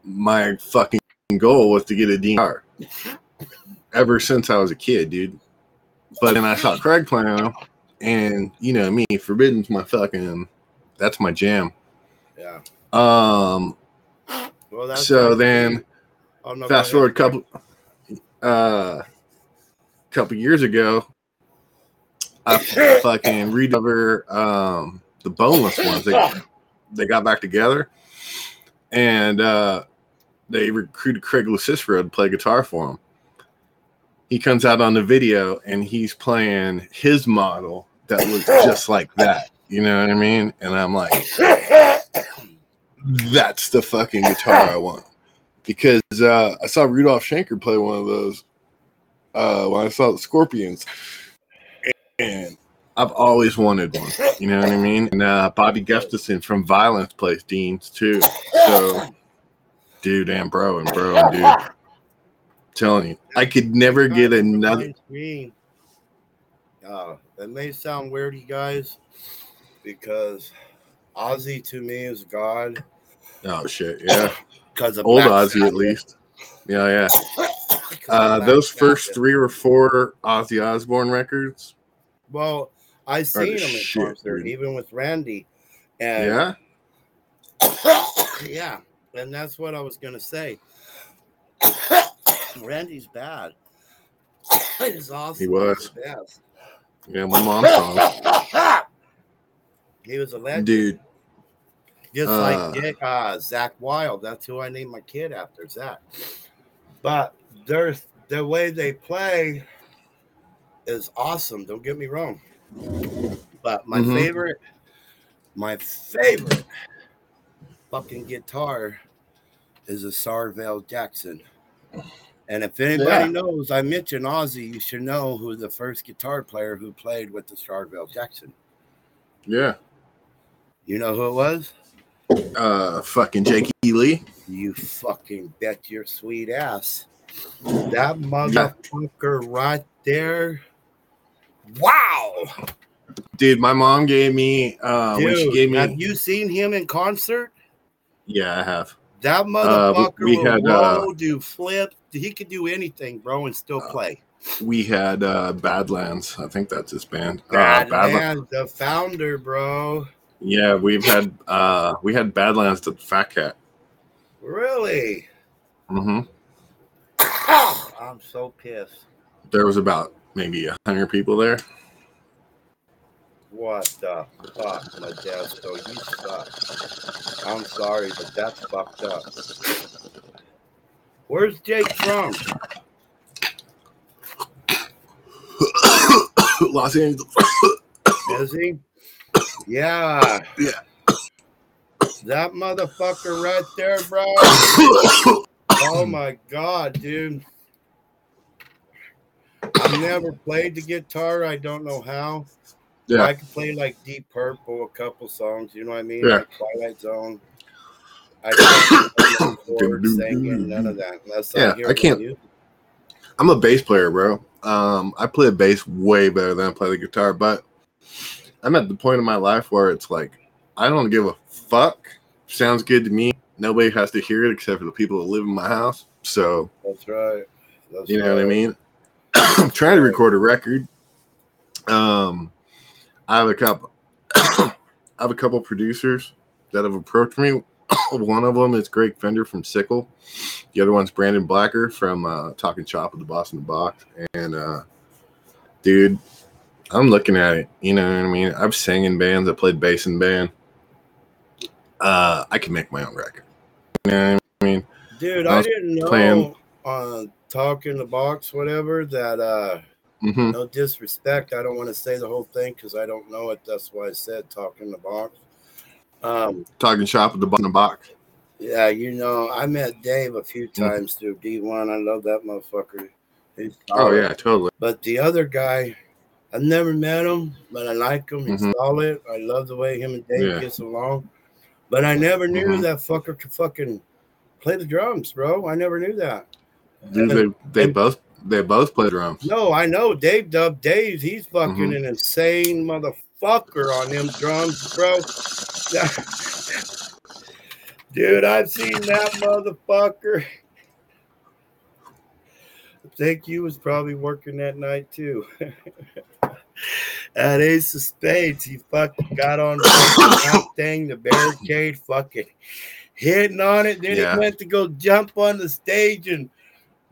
my fucking goal was to get a DR. Ever since I was a kid, dude. But then I saw Craig playing them, and you know me, Forbidden's my fucking. That's my jam. Yeah. Um. Well, so then, Oh, fast forward a couple, uh, couple years ago, I (laughs) fucking rediscovered um the boneless ones. They they got back together, and uh, they recruited Craig Locicero to play guitar for him. He comes out on the video and he's playing his model that looks just like that. You know what I mean? And I'm like, that's the fucking guitar I want. Because uh, I saw Rudolph Schenker play one of those uh, when I saw the Scorpions. And I've always wanted one. You know what I mean? And uh, Bobby Gustafson from Violence plays Dean's too. So, dude and bro and bro and dude. Telling you, I could never get another. Green. Uh, that may sound weird, you guys, because Ozzy to me is God. Oh shit! Yeah, (coughs) Because old Black Ozzy at least. Yeah, yeah. (coughs) Uh, those first Sabbath. three or four Ozzy Osbourne records. Well, I the seen him in shit, concert, dude. even with Randy. And Yeah, (coughs) yeah, and that's what I was gonna say. Randy's bad. (coughs) He's awesome. He was. He's yeah. My mom saw him. He was a legend. dude. Just Uh, like Dick, uh, Zakk Wylde. That's who I named my kid after, Zach. But there's the way they play is awesome. Don't get me wrong. But my Mhm. favorite, my favorite fucking guitar is a Charvel Jackson. And if anybody Yeah. knows, I mentioned Ozzy, you should know who the first guitar player who played with the Charvel Jackson. Yeah. You know who it was? Uh, fucking Jakey Lee. You fucking bet your sweet ass. That motherfucker right there. Wow. Dude, my mom gave me uh when she Dude, gave me have you seen him in concert? yeah, I have. That Uh, motherfucker we will had, uh, do flips. He could do anything, bro, and still play. We had uh Badlands. I think that's his band. Uh, Badlands. the founder, bro. Yeah, we've had uh we had Badlands at Fat Cat. Really? Mm hmm I'm so pissed. There was about maybe a hundred people there. What the fuck, Modesto? You suck. I'm sorry, but that's fucked up. Where's Jake from? (coughs) Los Angeles. (coughs) Is he? Yeah. Yeah. That motherfucker right there, bro. oh (coughs) my god, dude. I've never played the guitar. I don't know how. Yeah. I can play like Deep Purple, a couple songs. You know what I mean? Yeah. Like Twilight Zone. I can't play no chords, singing, none of that. Unless Yeah, I I can't-. I'm a bass player, bro. Um, I play the bass way better than I play the guitar, but I'm at the point in my life where it's like I don't give a fuck. Sounds good to me. Nobody has to hear it except for the people that live in my house. So That's right. That's you know what I mean? I'm (clears throat) trying to record a record. Um, I have a couple. (coughs) I have a couple producers that have approached me. (coughs) One of them is Greg Fender from Sickle. The other one's Brandon Blacker from uh, Talking Chop with the Boston Box. And uh, dude, I'm looking at it. You know what I mean? I've sang in bands. I played bass in band. Uh, I can make my own record. You know what I mean? Dude, I I, didn't know playing- on talking the box, whatever, that uh Mhm. no disrespect. I don't want to say the whole thing because I don't know it. That's why I said talking the box. Um, Talking shop with the Boston Box. yeah, you know, I met Dave a few Mm. times through D1. I love that motherfucker. Oh yeah, totally. But the other guy, I've never met him, but I like him. He's Mhm. solid. I love the way him and Dave Yeah. gets along. But I never knew Mhm. that fucker could fucking play the drums, bro. I never knew that. Dude, they they both they both play drums. No, I know Dave Dub Dave. He's fucking Mhm. an insane motherfucker on them drums, bro. Dude, I've seen that motherfucker. I think you was probably working that night too. At Ace of Spades, he fucking got on the that (coughs) thing, the barricade, fucking hitting on it. Then Yeah. he went to go jump on the stage and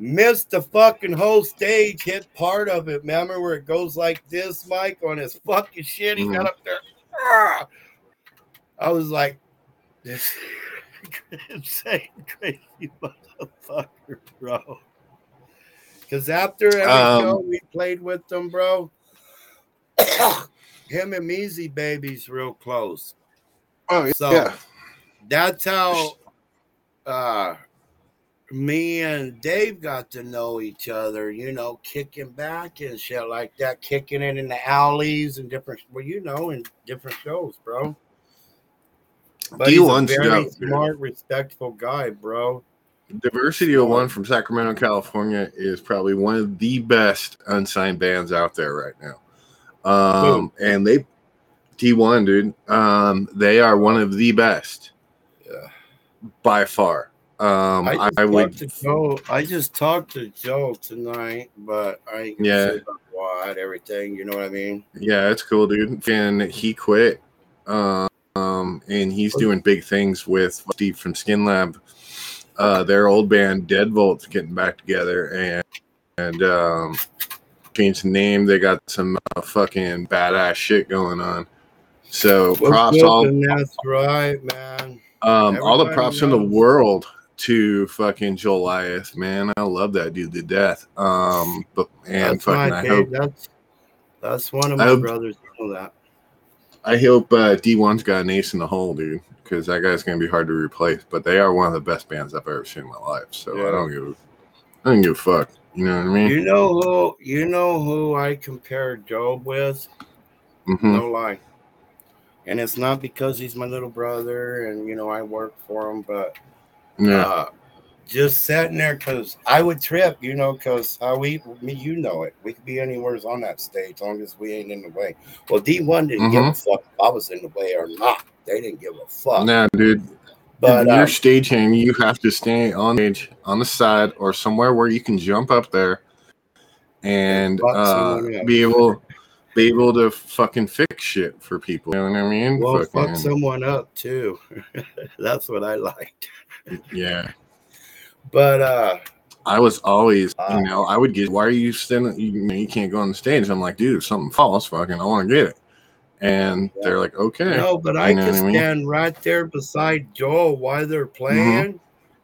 missed the fucking whole stage, hit part of it. Remember where it goes like this, Mike, on his fucking shit? He got Mhm. up there. "Ah!" I was like, this (laughs) insane, crazy motherfucker, bro. Because after every Um, show we played with them, bro, (coughs) him and Measy Baby's real close. Oh So yeah. that's how uh me and Dave got to know each other, you know, kicking back and shit like that, kicking it in the alleys and different well, you know, in different shows, bro. But he's a D1's very dude. smart, respectful guy, bro. Diversity of One from Sacramento, California is probably one of the best unsigned bands out there right now. Um, and they D1, dude. Um, they are one of the best. Yeah. By far. Um, I, just I would talked to Joe. I just talked to Joe tonight, but I Yeah. about everything. You know what I mean? Yeah, it's cool, dude. And he quit. Um, and he's doing big things with Steve from Skinlab. Uh, their old band Dead Deadbolt's getting back together and and um, changed the name. They got some uh, fucking badass shit going on. So props all that's right, man. um, all the props in the world to fucking Joel Elias, man. I love that dude to death. Um, but and That's fucking I hope That's that's one of my hope- brothers. You know that. I hope uh, D1's got an ace in the hole, dude, because that guy's gonna be hard to replace. But they are one of the best bands I've ever seen in my life. So I don't give, a, I don't give a fuck. You know what I mean? You know who? You know who I compare Job with? Mhm. No lie. And it's not because he's my little brother, and you know I work for him, but Yeah. uh, just sitting there because I would trip, you know, because how we, me, you know it. We could be anywhere on that stage, as long as we ain't in the way. Well, D1 didn't give a Mhm. fuck if I was in the way or not. They didn't give a fuck. Nah, dude. But, if you're um, staging, you have to stay on stage, on the side, or somewhere where you can jump up there and uh, be able, be able to fucking fix shit for people. You know what I mean? Well, fuck someone up too. (laughs) That's what I liked. Yeah. But uh I was always, you know, I would get, why are you standing? You, you know, you can't go on the stage. I'm like, dude, if something falls, fucking, I want to get it. And they're like, okay. no, but I could what I mean? stand right there beside Joel while they're playing.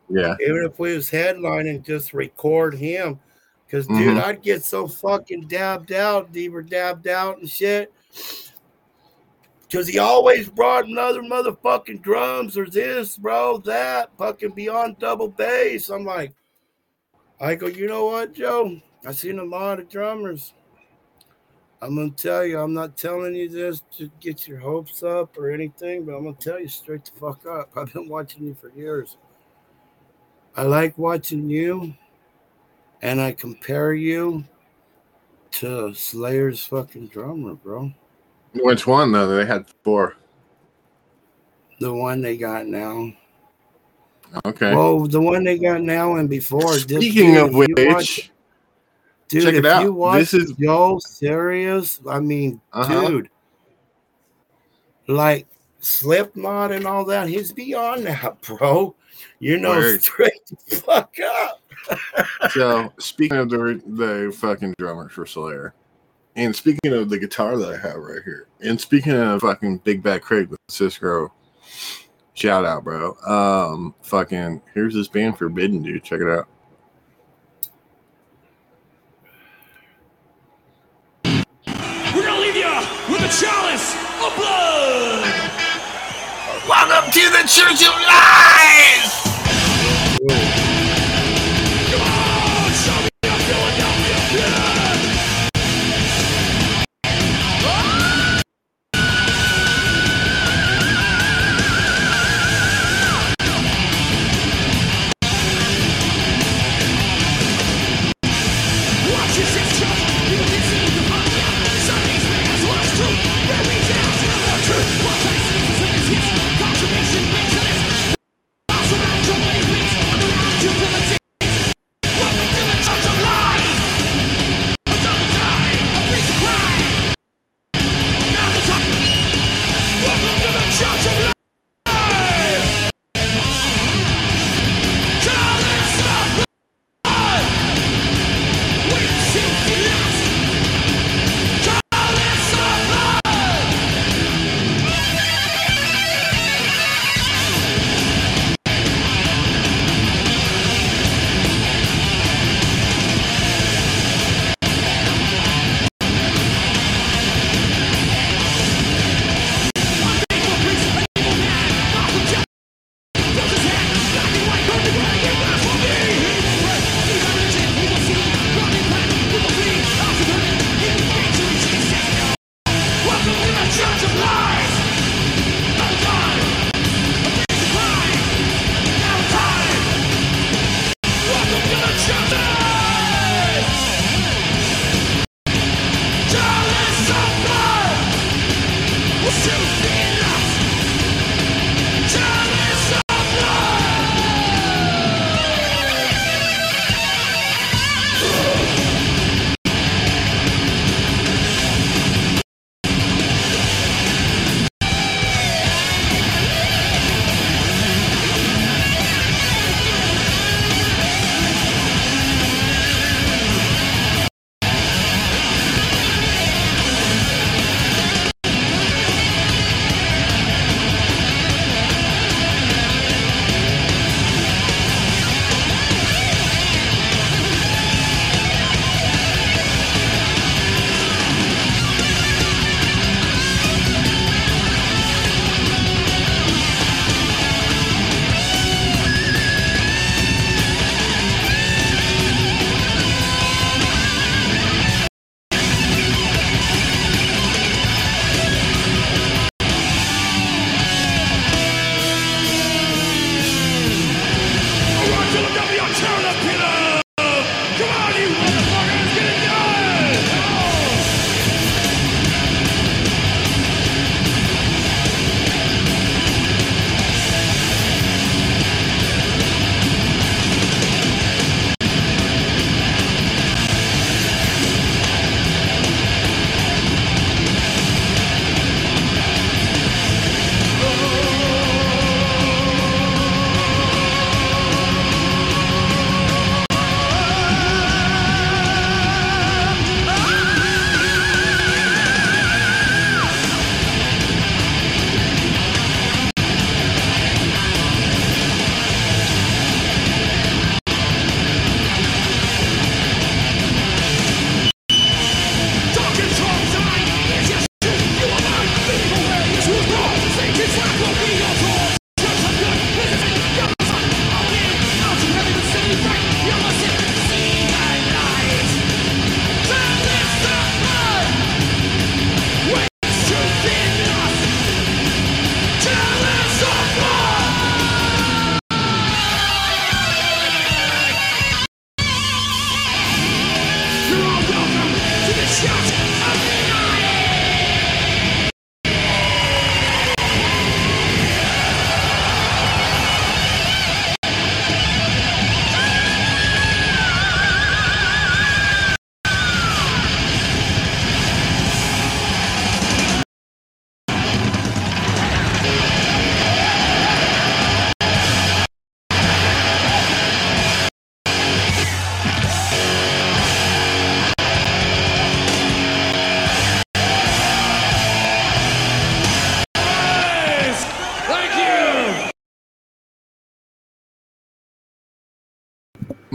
Yeah. Even if we was headlining, just record him. Cause dude, Mhm. I'd get so fucking dabbed out, Deaver dabbed out and shit. Because he always brought another motherfucking drums or this, bro, that, fucking beyond double bass. I'm like, I go, you know what, Joe? I've seen a lot of drummers. I'm gonna tell you, I'm not telling you this to get your hopes up or anything, but I'm gonna tell you straight the fuck up. (laughs) I've been watching you for years. I like watching you, and I compare you to Slayer's fucking drummer, bro. Which one though? They had four. The one they got now. Okay. Well, the one they got now and before. Speaking dude, of which, watch- dude, check it out. you watch This is- yo serious, I mean, Uh-huh. dude, like Slipknot and all that, he's beyond that, (laughs) bro. You know, Word. straight the fuck up. (laughs) so speaking of the the fucking drummer for Slayer, and speaking of the guitar that I have right here, and speaking of fucking Big Bad Craig with Cisco, shout out, bro. Um, fucking here's this band Forbidden, dude. Check it out. We're gonna leave you with a chalice of blood. Welcome to the Church of Lies!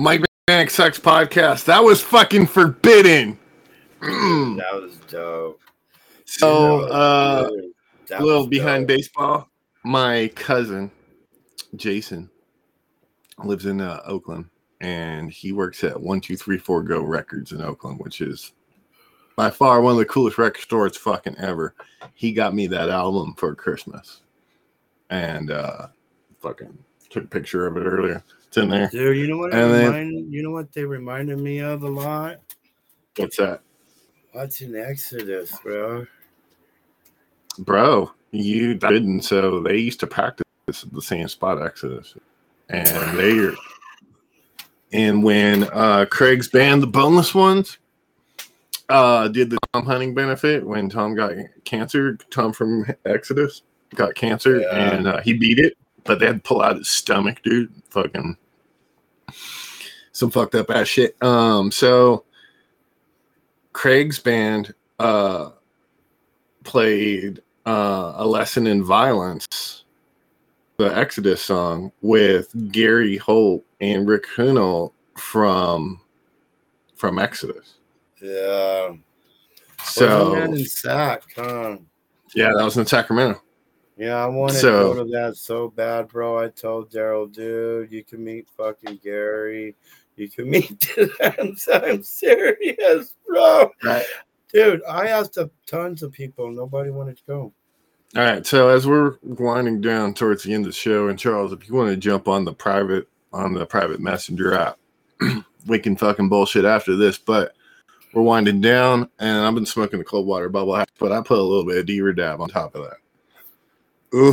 Mike Vanek Sucks podcast. That was fucking forbidden. Mm. That was dope. So, uh, a little behind dope. baseball. My cousin, Jason, lives in uh, Oakland, and he works at One Two Three Four Go Records in Oakland, which is by far one of the coolest record stores fucking ever. He got me that album for Christmas, and uh, fucking took a picture of it earlier. It's in there. Dude, you know what? And then- you know what they reminded me of a lot? What's that, Watching Exodus, bro. bro? You didn't. So they used to practice at the same spot, Exodus, and they. And when uh, Craig's band, the Boneless Ones, uh, did the Tom Hunting benefit when Tom got cancer, Tom from Exodus got cancer, Yeah. and uh, he beat it, but they had to pull out his stomach, dude. Fucking some fucked up ass shit. Um, so Craig's band uh played uh a lesson in violence the exodus song with gary holt and rick hunolt from from exodus Yeah. So that in Sac, huh? yeah that was in sacramento Yeah, I wanted So- to go to that so bad, bro. I told Daryl, dude, you can meet fucking Gary. You can (laughs) meet I'm, I'm serious, bro. Right. Dude, I asked tons of people. Nobody wanted to go. all right so as we're winding down towards the end of the show and charles if you want to jump on the private on the private messenger app (clears throat) we can fucking bullshit after this but we're winding down and i've been smoking the cold water bubble but i put a little bit of d dab on top of that Ooh.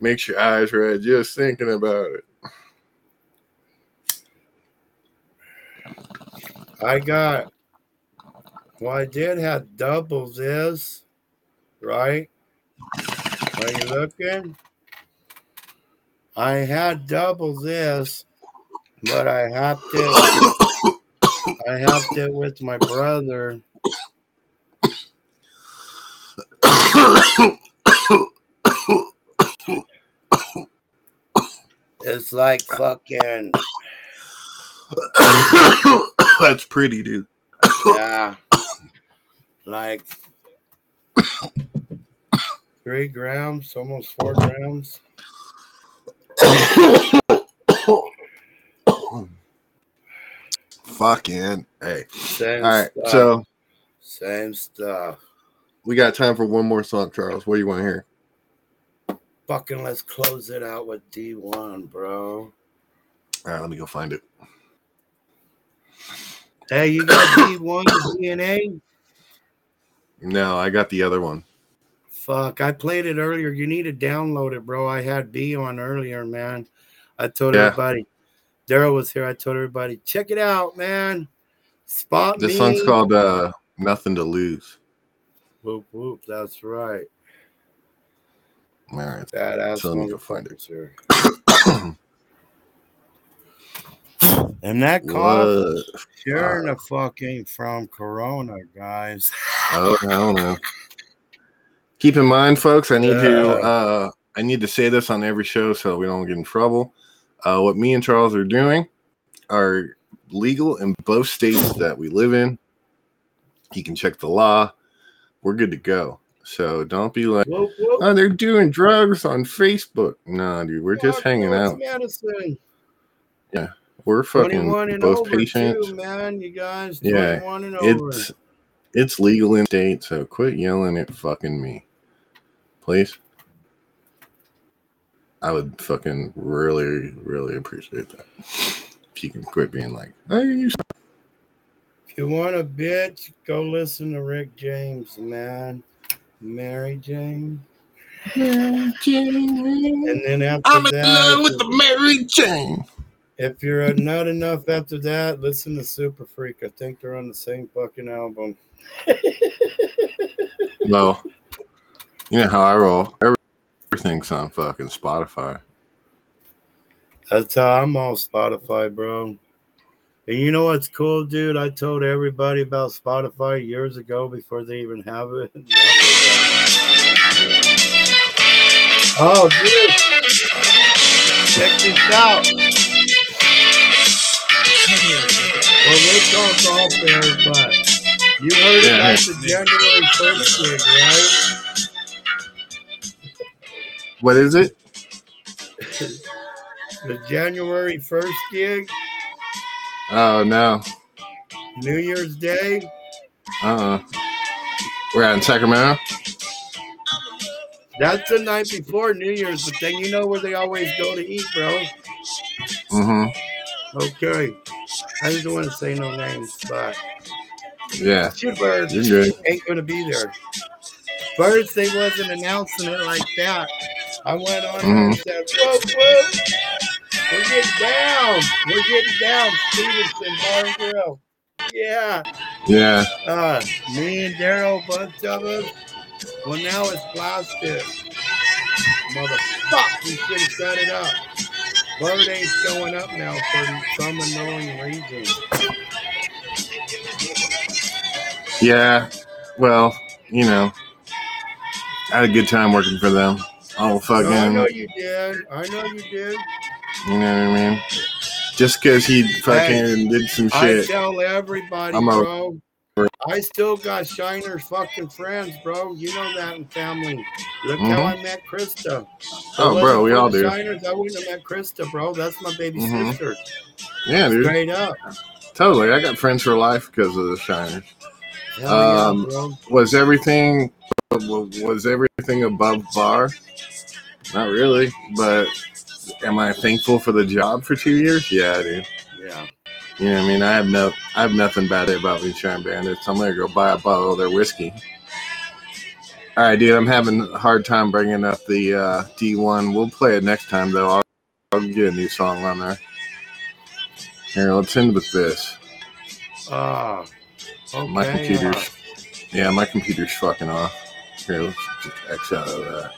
Makes your eyes red just thinking about it. I got well, I did have double this, right? Are you looking? I had double this, but I have to I helped it with my brother. It's like fucking That's pretty, dude. yeah, like three grams, almost four grams. (coughs) (coughs) Fucking hey. Same All right, stuff. so Same stuff. we got time for one more song, Charles. What do you want to hear? Fucking let's close it out with D1, bro. All right, let me go find it. Hey, you got (coughs) D1 DNA? No, I got the other one. Fuck, I played it earlier. You need to download it, bro. I had B on earlier, man. I told Yeah. everybody. Daryl was here. I told everybody, check it out, man. Spot This me. song's called uh Nothing to Lose. Whoop whoop. That's right. All right. Badass So go find it. here. (coughs) And that cough sure the fucking from Corona, guys. Oh, I don't know. Keep in mind, folks, I need to uh I need to say this on every show so we don't get in trouble. Uh what me and Charles are doing are legal in both states that we live in. You can check the law. We're good to go. So don't be like, Whoop, whoop. oh, they're doing drugs on Facebook. No, dude, we're just hanging out. Medicine. Yeah, we're fucking 21 and both patients. too, man. You guys, Yeah, and over. it's it's legal in state, so quit yelling at fucking me, please. I would fucking really, really appreciate that. If you can quit being like, oh, you If you want a bitch, go listen to Rick James, man. Mary Jane. And then after I'm in that, love with the Mary Jane. If you're not enough after that, listen to Super Freak. I think they're on the same fucking album. (laughs) Well, you know how I roll. Everything's on fucking Spotify. That's how I'm on Spotify, bro. And you know what's cool, dude? I told everybody about Spotify years ago before they even have it. (laughs) Oh, dude. Check this out. Well, we'll talk off there, but you heard Yeah, about hey. the January 1st gig, right? What is it? (laughs) The January 1st gig, Oh no. New Year's Day. Uh uh We're out in Sacramento. That's the night before New Year's, but then you know where they always go to eat, bro. Mm-hmm. Okay. I just don't want to say no names, but Yeah. You're good. ain't gonna be there. First, they wasn't announcing it like that. I went on there and said, "Whoa, whoa, we're getting down. We're getting down." Stevenson Bar and Grill. Yeah. Yeah. Uh, me and Daryl, bunch of us. Well, now it's blasted. Motherfuck, we should have set it up. Bird ain't showing up now for some annoying reason. Yeah. Well, you know, I had a good time working for them. Oh fucking, I know you did. I know you did. you know what I mean? Just because he fucking did some shit. I tell everybody, I'm bro. I still got Shiner's fucking friends, bro. You know that in family. Look how Mhm. I met Krista. Oh, bro, we all do. Shiners, I wouldn't have met Krista, bro. That's my baby Mhm. sister. Yeah, dude. Straight up. Totally. I got friends for life because of the Shiners. Hell yeah, Um, bro. was everything was everything above bar? Not really, but am I thankful for the job for two years? Yeah, dude. Yeah. You know what I mean? I have no, I have nothing bad about these Shine Bandits. I'm gonna go buy a bottle of their whiskey. All right, dude. I'm having a hard time bringing up the uh, D1. We'll play it next time, though. I'll, I'll get a new song on there. Here, let's end with this. Ah. okay. My computer's, uh, yeah, my computer's fucking off. Here, let's just X out of that.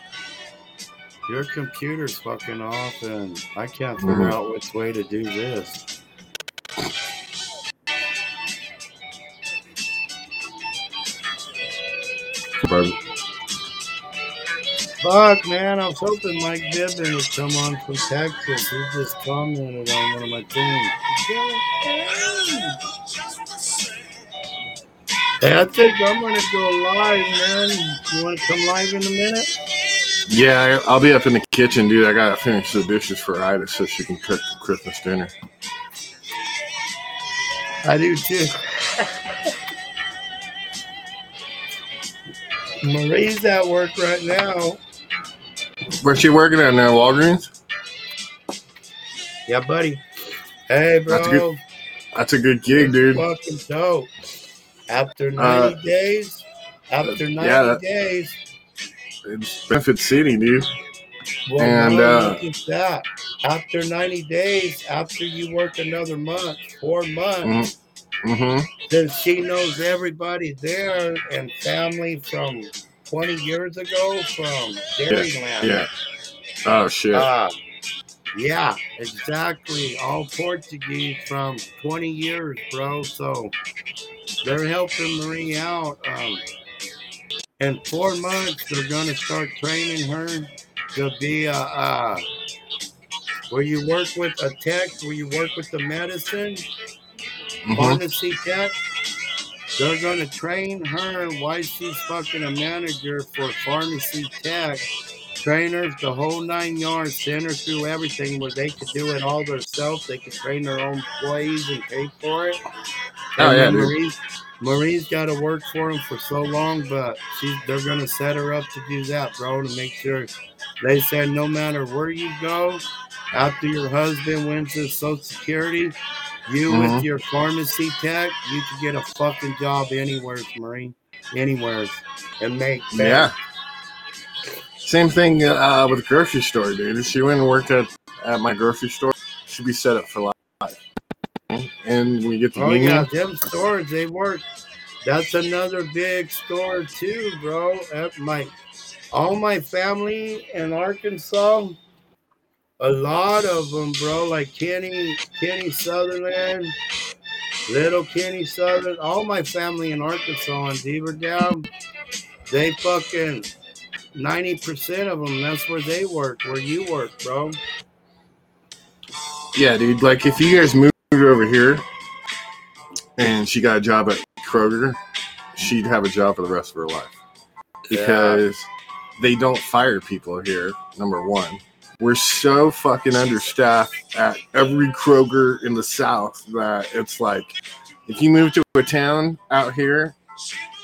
your computer's fucking off, and I can't figure Mhm. out which way to do this. Bro. Fuck, man. I was hoping Mike Bibbin would come on from Texas. He just commented on one of my things. Hey, I think I'm gonna go live, man. You want to come live in a minute? Yeah, I'll be up in the kitchen, dude. I gotta finish the dishes for Ida so she can cook Christmas dinner. I do too. Marie's at work right now. Where's she working at now? Walgreens? Yeah, buddy. Hey, bro. That's a good, that's a good gig, dude. Fucking dope. After 90 Uh, days, after 90 yeah, that- days, It's Benefit City, dude. well, and, no, uh, that. After 90 days, after you work another month, four months, Mm-hmm. then she knows everybody there and family from 20 years ago from Dairyland. Yeah. Oh shit. Uh, yeah, exactly. All Portuguese from 20 years, bro. So they're helping Marie out. Um, in four months, they're going to start training her to be a, uh, where you work with a tech, where you work with the medicine, Mhm. pharmacy tech. They're going to train her while she's fucking a manager for pharmacy tech trainers, the whole nine yards, center through everything where they could do it all themselves. They could train their own employees and pay for it. Oh and yeah, Marie's, Marie's got to work for them for so long, but she's they're gonna set her up to do that, bro, to make sure. They said no matter where you go, after your husband wins his Social Security, you Mhm. with your pharmacy tech, you can get a fucking job anywhere, Marie, anywhere, and make. Yeah. Same thing uh, with the grocery store, dude. If she went and worked at, at my grocery store, she'd be set up for life. And we get the Oh union. yeah, them stores they work. That's another big store too, bro. At my all my family in Arkansas, a lot of them, bro. Like Kenny, Kenny Sutherland, little Kenny Sutherland. All my family in Arkansas and Beaver Dam, they fucking ninety percent of them. That's where they work, where you work, bro. Yeah, dude. Like if you guys moved over here and she got a job at Kroger, she'd have a job for the rest of her life because they don't fire people here. Number one, we're so fucking understaffed at every Kroger in the South that it's like if you move to a town out here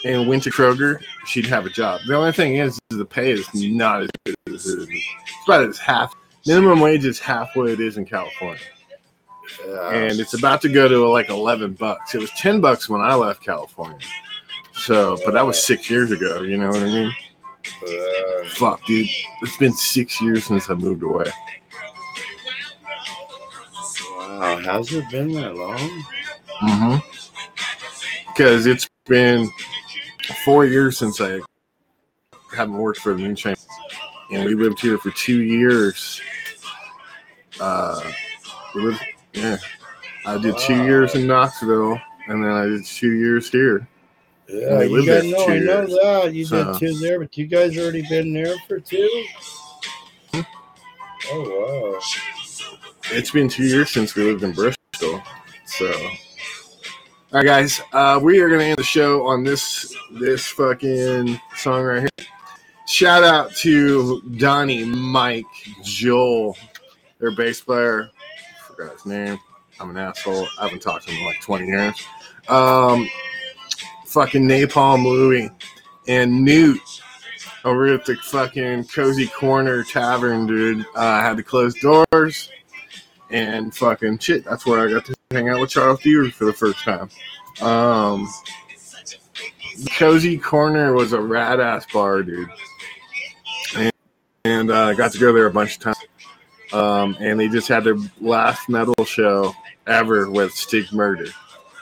and went to Kroger, she'd have a job. The only thing is, is the pay is not as good as it is. It's about as half. Minimum wage is half what it is in California and it's about to go to like 11 bucks. It was 10 bucks when I left California. So, but that was six years ago. You know what I mean? Fuck, dude. It's been six years since I moved away. Wow, has it been that long? Mm-hmm. Because it's been four years since I haven't worked for the Moonshine, and we lived here for two years. Uh, we lived, yeah, I did two years in Knoxville, and then I did two years here. Yeah, you guys know, two I know years. that. You So- did two there, but you guys already been there for two? Oh, wow. It's been two years since we lived in Bristol. So, all right, guys, uh, we are going to end the show on this this fucking song right here. Shout out to Donnie, Mike, Joel, their bass player. Forgot his name. I'm an asshole. I haven't talked to him in like 20 years. Um, fucking Napalm Louie and Newt over at the fucking Cozy Corner Tavern, dude. Uh, I had to close doors and fucking shit. That's where I got to hang out with Charles Deaver for the first time. Um, Cozy Corner was a rad ass bar, dude, and, and uh, I got to go there a bunch of times. Um, and they just had their last metal show ever with Stig Murder.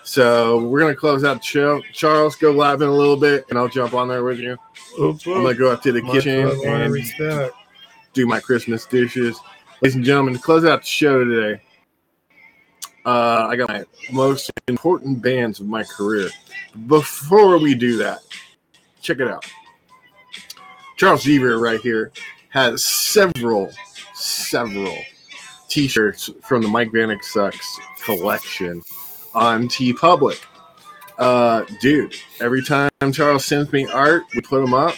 So we're gonna close out the show. Charles, go live in a little bit, and I'll jump on there with you. I'm gonna go up to the kitchen and respect. do my Christmas dishes. Ladies and gentlemen, to close out the show today, uh, I got my most important bands of my career. Before we do that, check it out. Charles Deaver right here has several, several t-shirts from the Mike Vanek Sucks collection on TeePublic. Uh, dude, every time Charles sends me art, we put them up,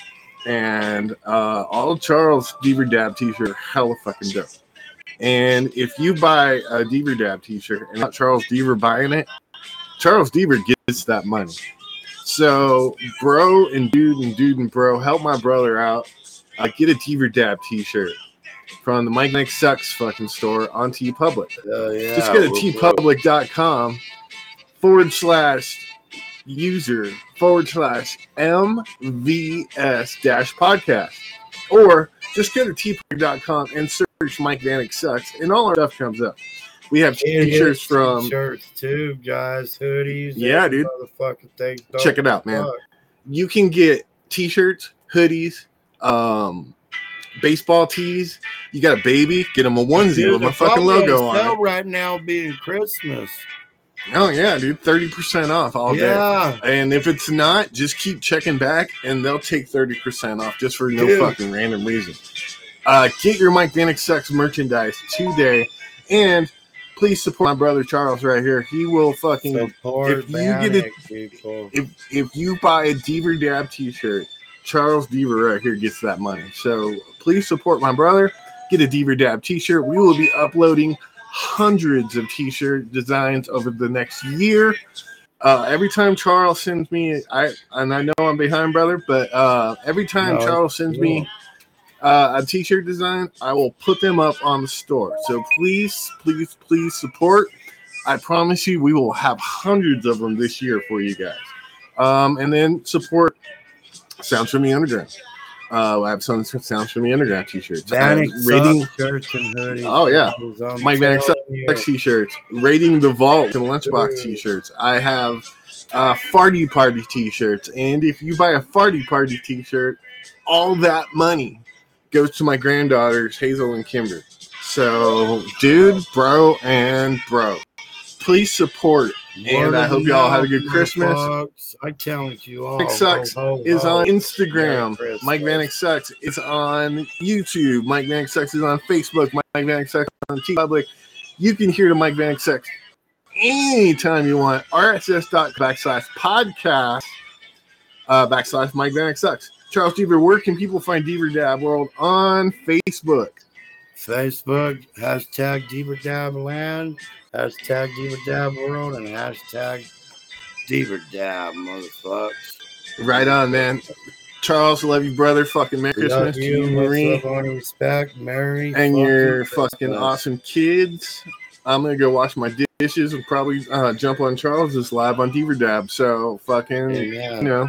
and uh, all Charles Deaver Dab t-shirt hella fucking dope. And if you buy a Deaver Dab t-shirt and not Charles Deaver buying it, Charles Deaver gets that money. So, bro and dude and dude and bro, help my brother out. Uh, get a Deaver Dab t-shirt from the Mike Vanek Sucks fucking store on TeePublic. Oh, yeah. Just go to teepublic.com forward slash user forward slash MVS dash podcast. Or just go to teepublic.com and search Mike Vanek Sucks, and all our stuff comes up. We have Yeah, t shirts from, shirts too, guys, hoodies. Yeah, dude. Motherfucking thing. check it out, man. You can get t shirts, hoodies, um, baseball tees. You got a baby, get them a onesie Dude, with my fucking logo on it. right now being Christmas. Oh yeah, dude, thirty percent off all Yeah. day. And if it's not, just keep checking back, and they'll take thirty percent off just for no Dude. fucking random reason. Uh, get your Mike Vanek Sucks merchandise today, and please support my brother Charles right here. He will fucking Support if you get it. Vanek, people. If if you buy a Deaver Dab T-shirt, Charles Deaver right here gets that money. So please support my brother. Get a Deaver Dab T-shirt. We will be uploading hundreds of T-shirt designs over the next year. Uh, every time Charles sends me, I and I know I'm behind, brother, but uh, every time No, Charles sends me uh, a T-shirt design, I will put them up on the store. So please, please, please support. I promise you, we will have hundreds of them this year for you guys. Um, and then support Sounds from the Underground. Uh, I have some Sounds from the Underground t-shirts. Vanek rating. Shirts and hoodies. Oh yeah, Mike Vanek. Sucks t-shirts. Rating the Vault and Lunchbox t-shirts. I have uh, Farty Party t-shirts, and if you buy a Farty Party t-shirt, all that money goes to my granddaughters Hazel and Kimber. So, dude, bro, and bro, please support And I hope y'all had a good Christmas. Folks, I challenge you all. Vanek Sucks Ho, ho, is ho. on Instagram. Christmas. Mike Vanek Sucks is on YouTube. Mike Vanek Sucks is on Facebook. Mike Vanek Sucks on TeePublic. You can hear the Mike Vanek Sucks anytime you want. RSS backslash podcast uh, backslash Mike Vanek Sucks. Charles Deaver, where can people find Deaver Dab World on Facebook? Facebook, hashtag Deaver Dab Land, hashtag Deaver Dab World, and hashtag Deaver Dab, motherfuckers. Right on, man. Charles, love you, brother. Fucking Merry Love Christmas to you, you, much Marie. love, honor, respect, Mary, and your fucking awesome kids. I'm gonna go wash my dishes and probably uh, jump on Charles's live on Deaver Dab. So fucking, Amen. you know.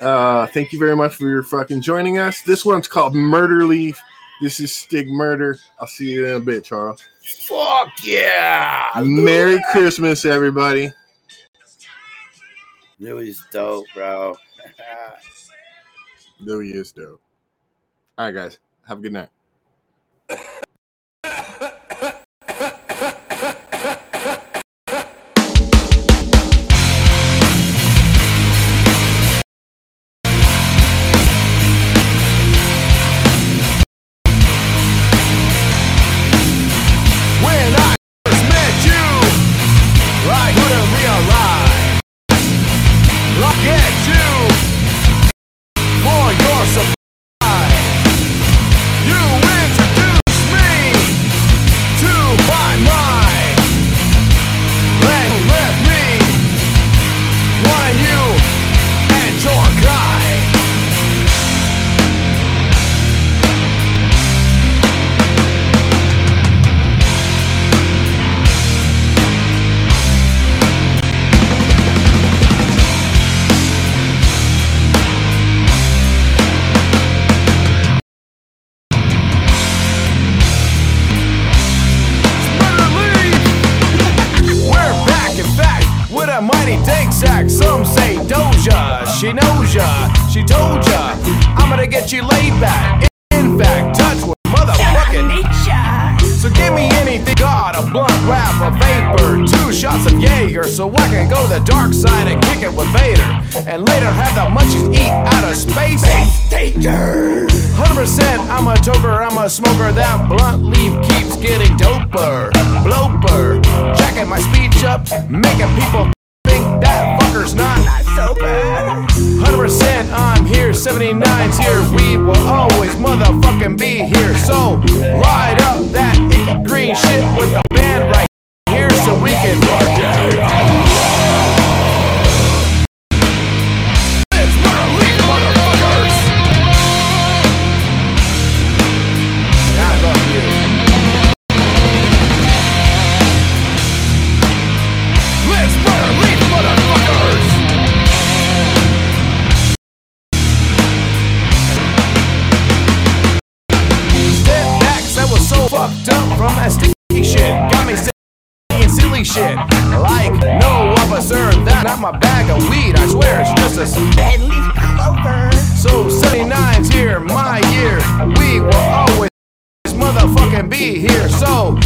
Uh, thank you very much for your fucking joining us. This one's called Murder Leaf. This is Stig Murder. I'll see you in a bit, Charles. Fuck yeah! Merry Christmas, everybody. Louis is dope, bro. (laughs) Louis is dope. All right, guys. Have a good night. (laughs) God, a blunt wrap, a vapor, two shots of Jaeger, so I can go to the dark side and kick it with Vader, and later have the munchies eat out of space. Danger. 100% I'm a toker, I'm a smoker. That blunt leaf keeps getting doper. Bloper. Jacking my speech up, making people think that fucker's not so bad. 100% I'm here, 79's here. We will always motherfucking be here. So light up that green shit with the band right here so we can rock it. Silly shit. Like, no officer, that's not my bag of weed. I swear it's just a deadly clover. So 79's here, my year. We will always motherfucking be here. So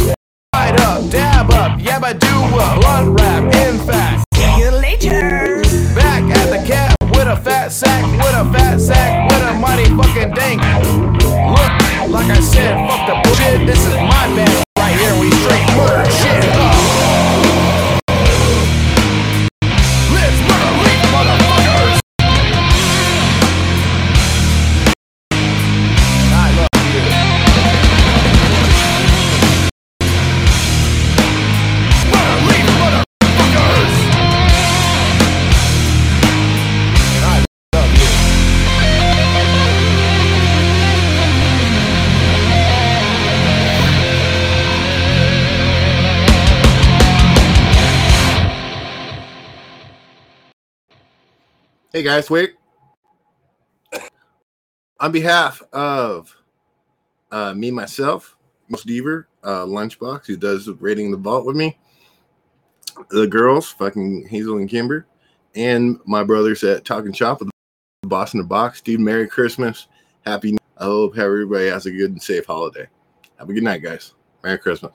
light up, dab up, yabba do a blunt rap. In fact, see you later. Back at the cap with a fat sack, with a fat sack, with a mighty fucking dank. Look, like I said, fuck the bullshit. This is my band right here. We straight Hey guys, wait. On behalf of uh, me, myself, Most Deaver, uh, Lunchbox, who does rating the vault with me, the girls, fucking Hazel and Kimber, and my brothers at Talking Shop with the Boss in the Box. Dude, Merry Christmas. Happy. I hope everybody has a good and safe holiday. Have a good night, guys. Merry Christmas.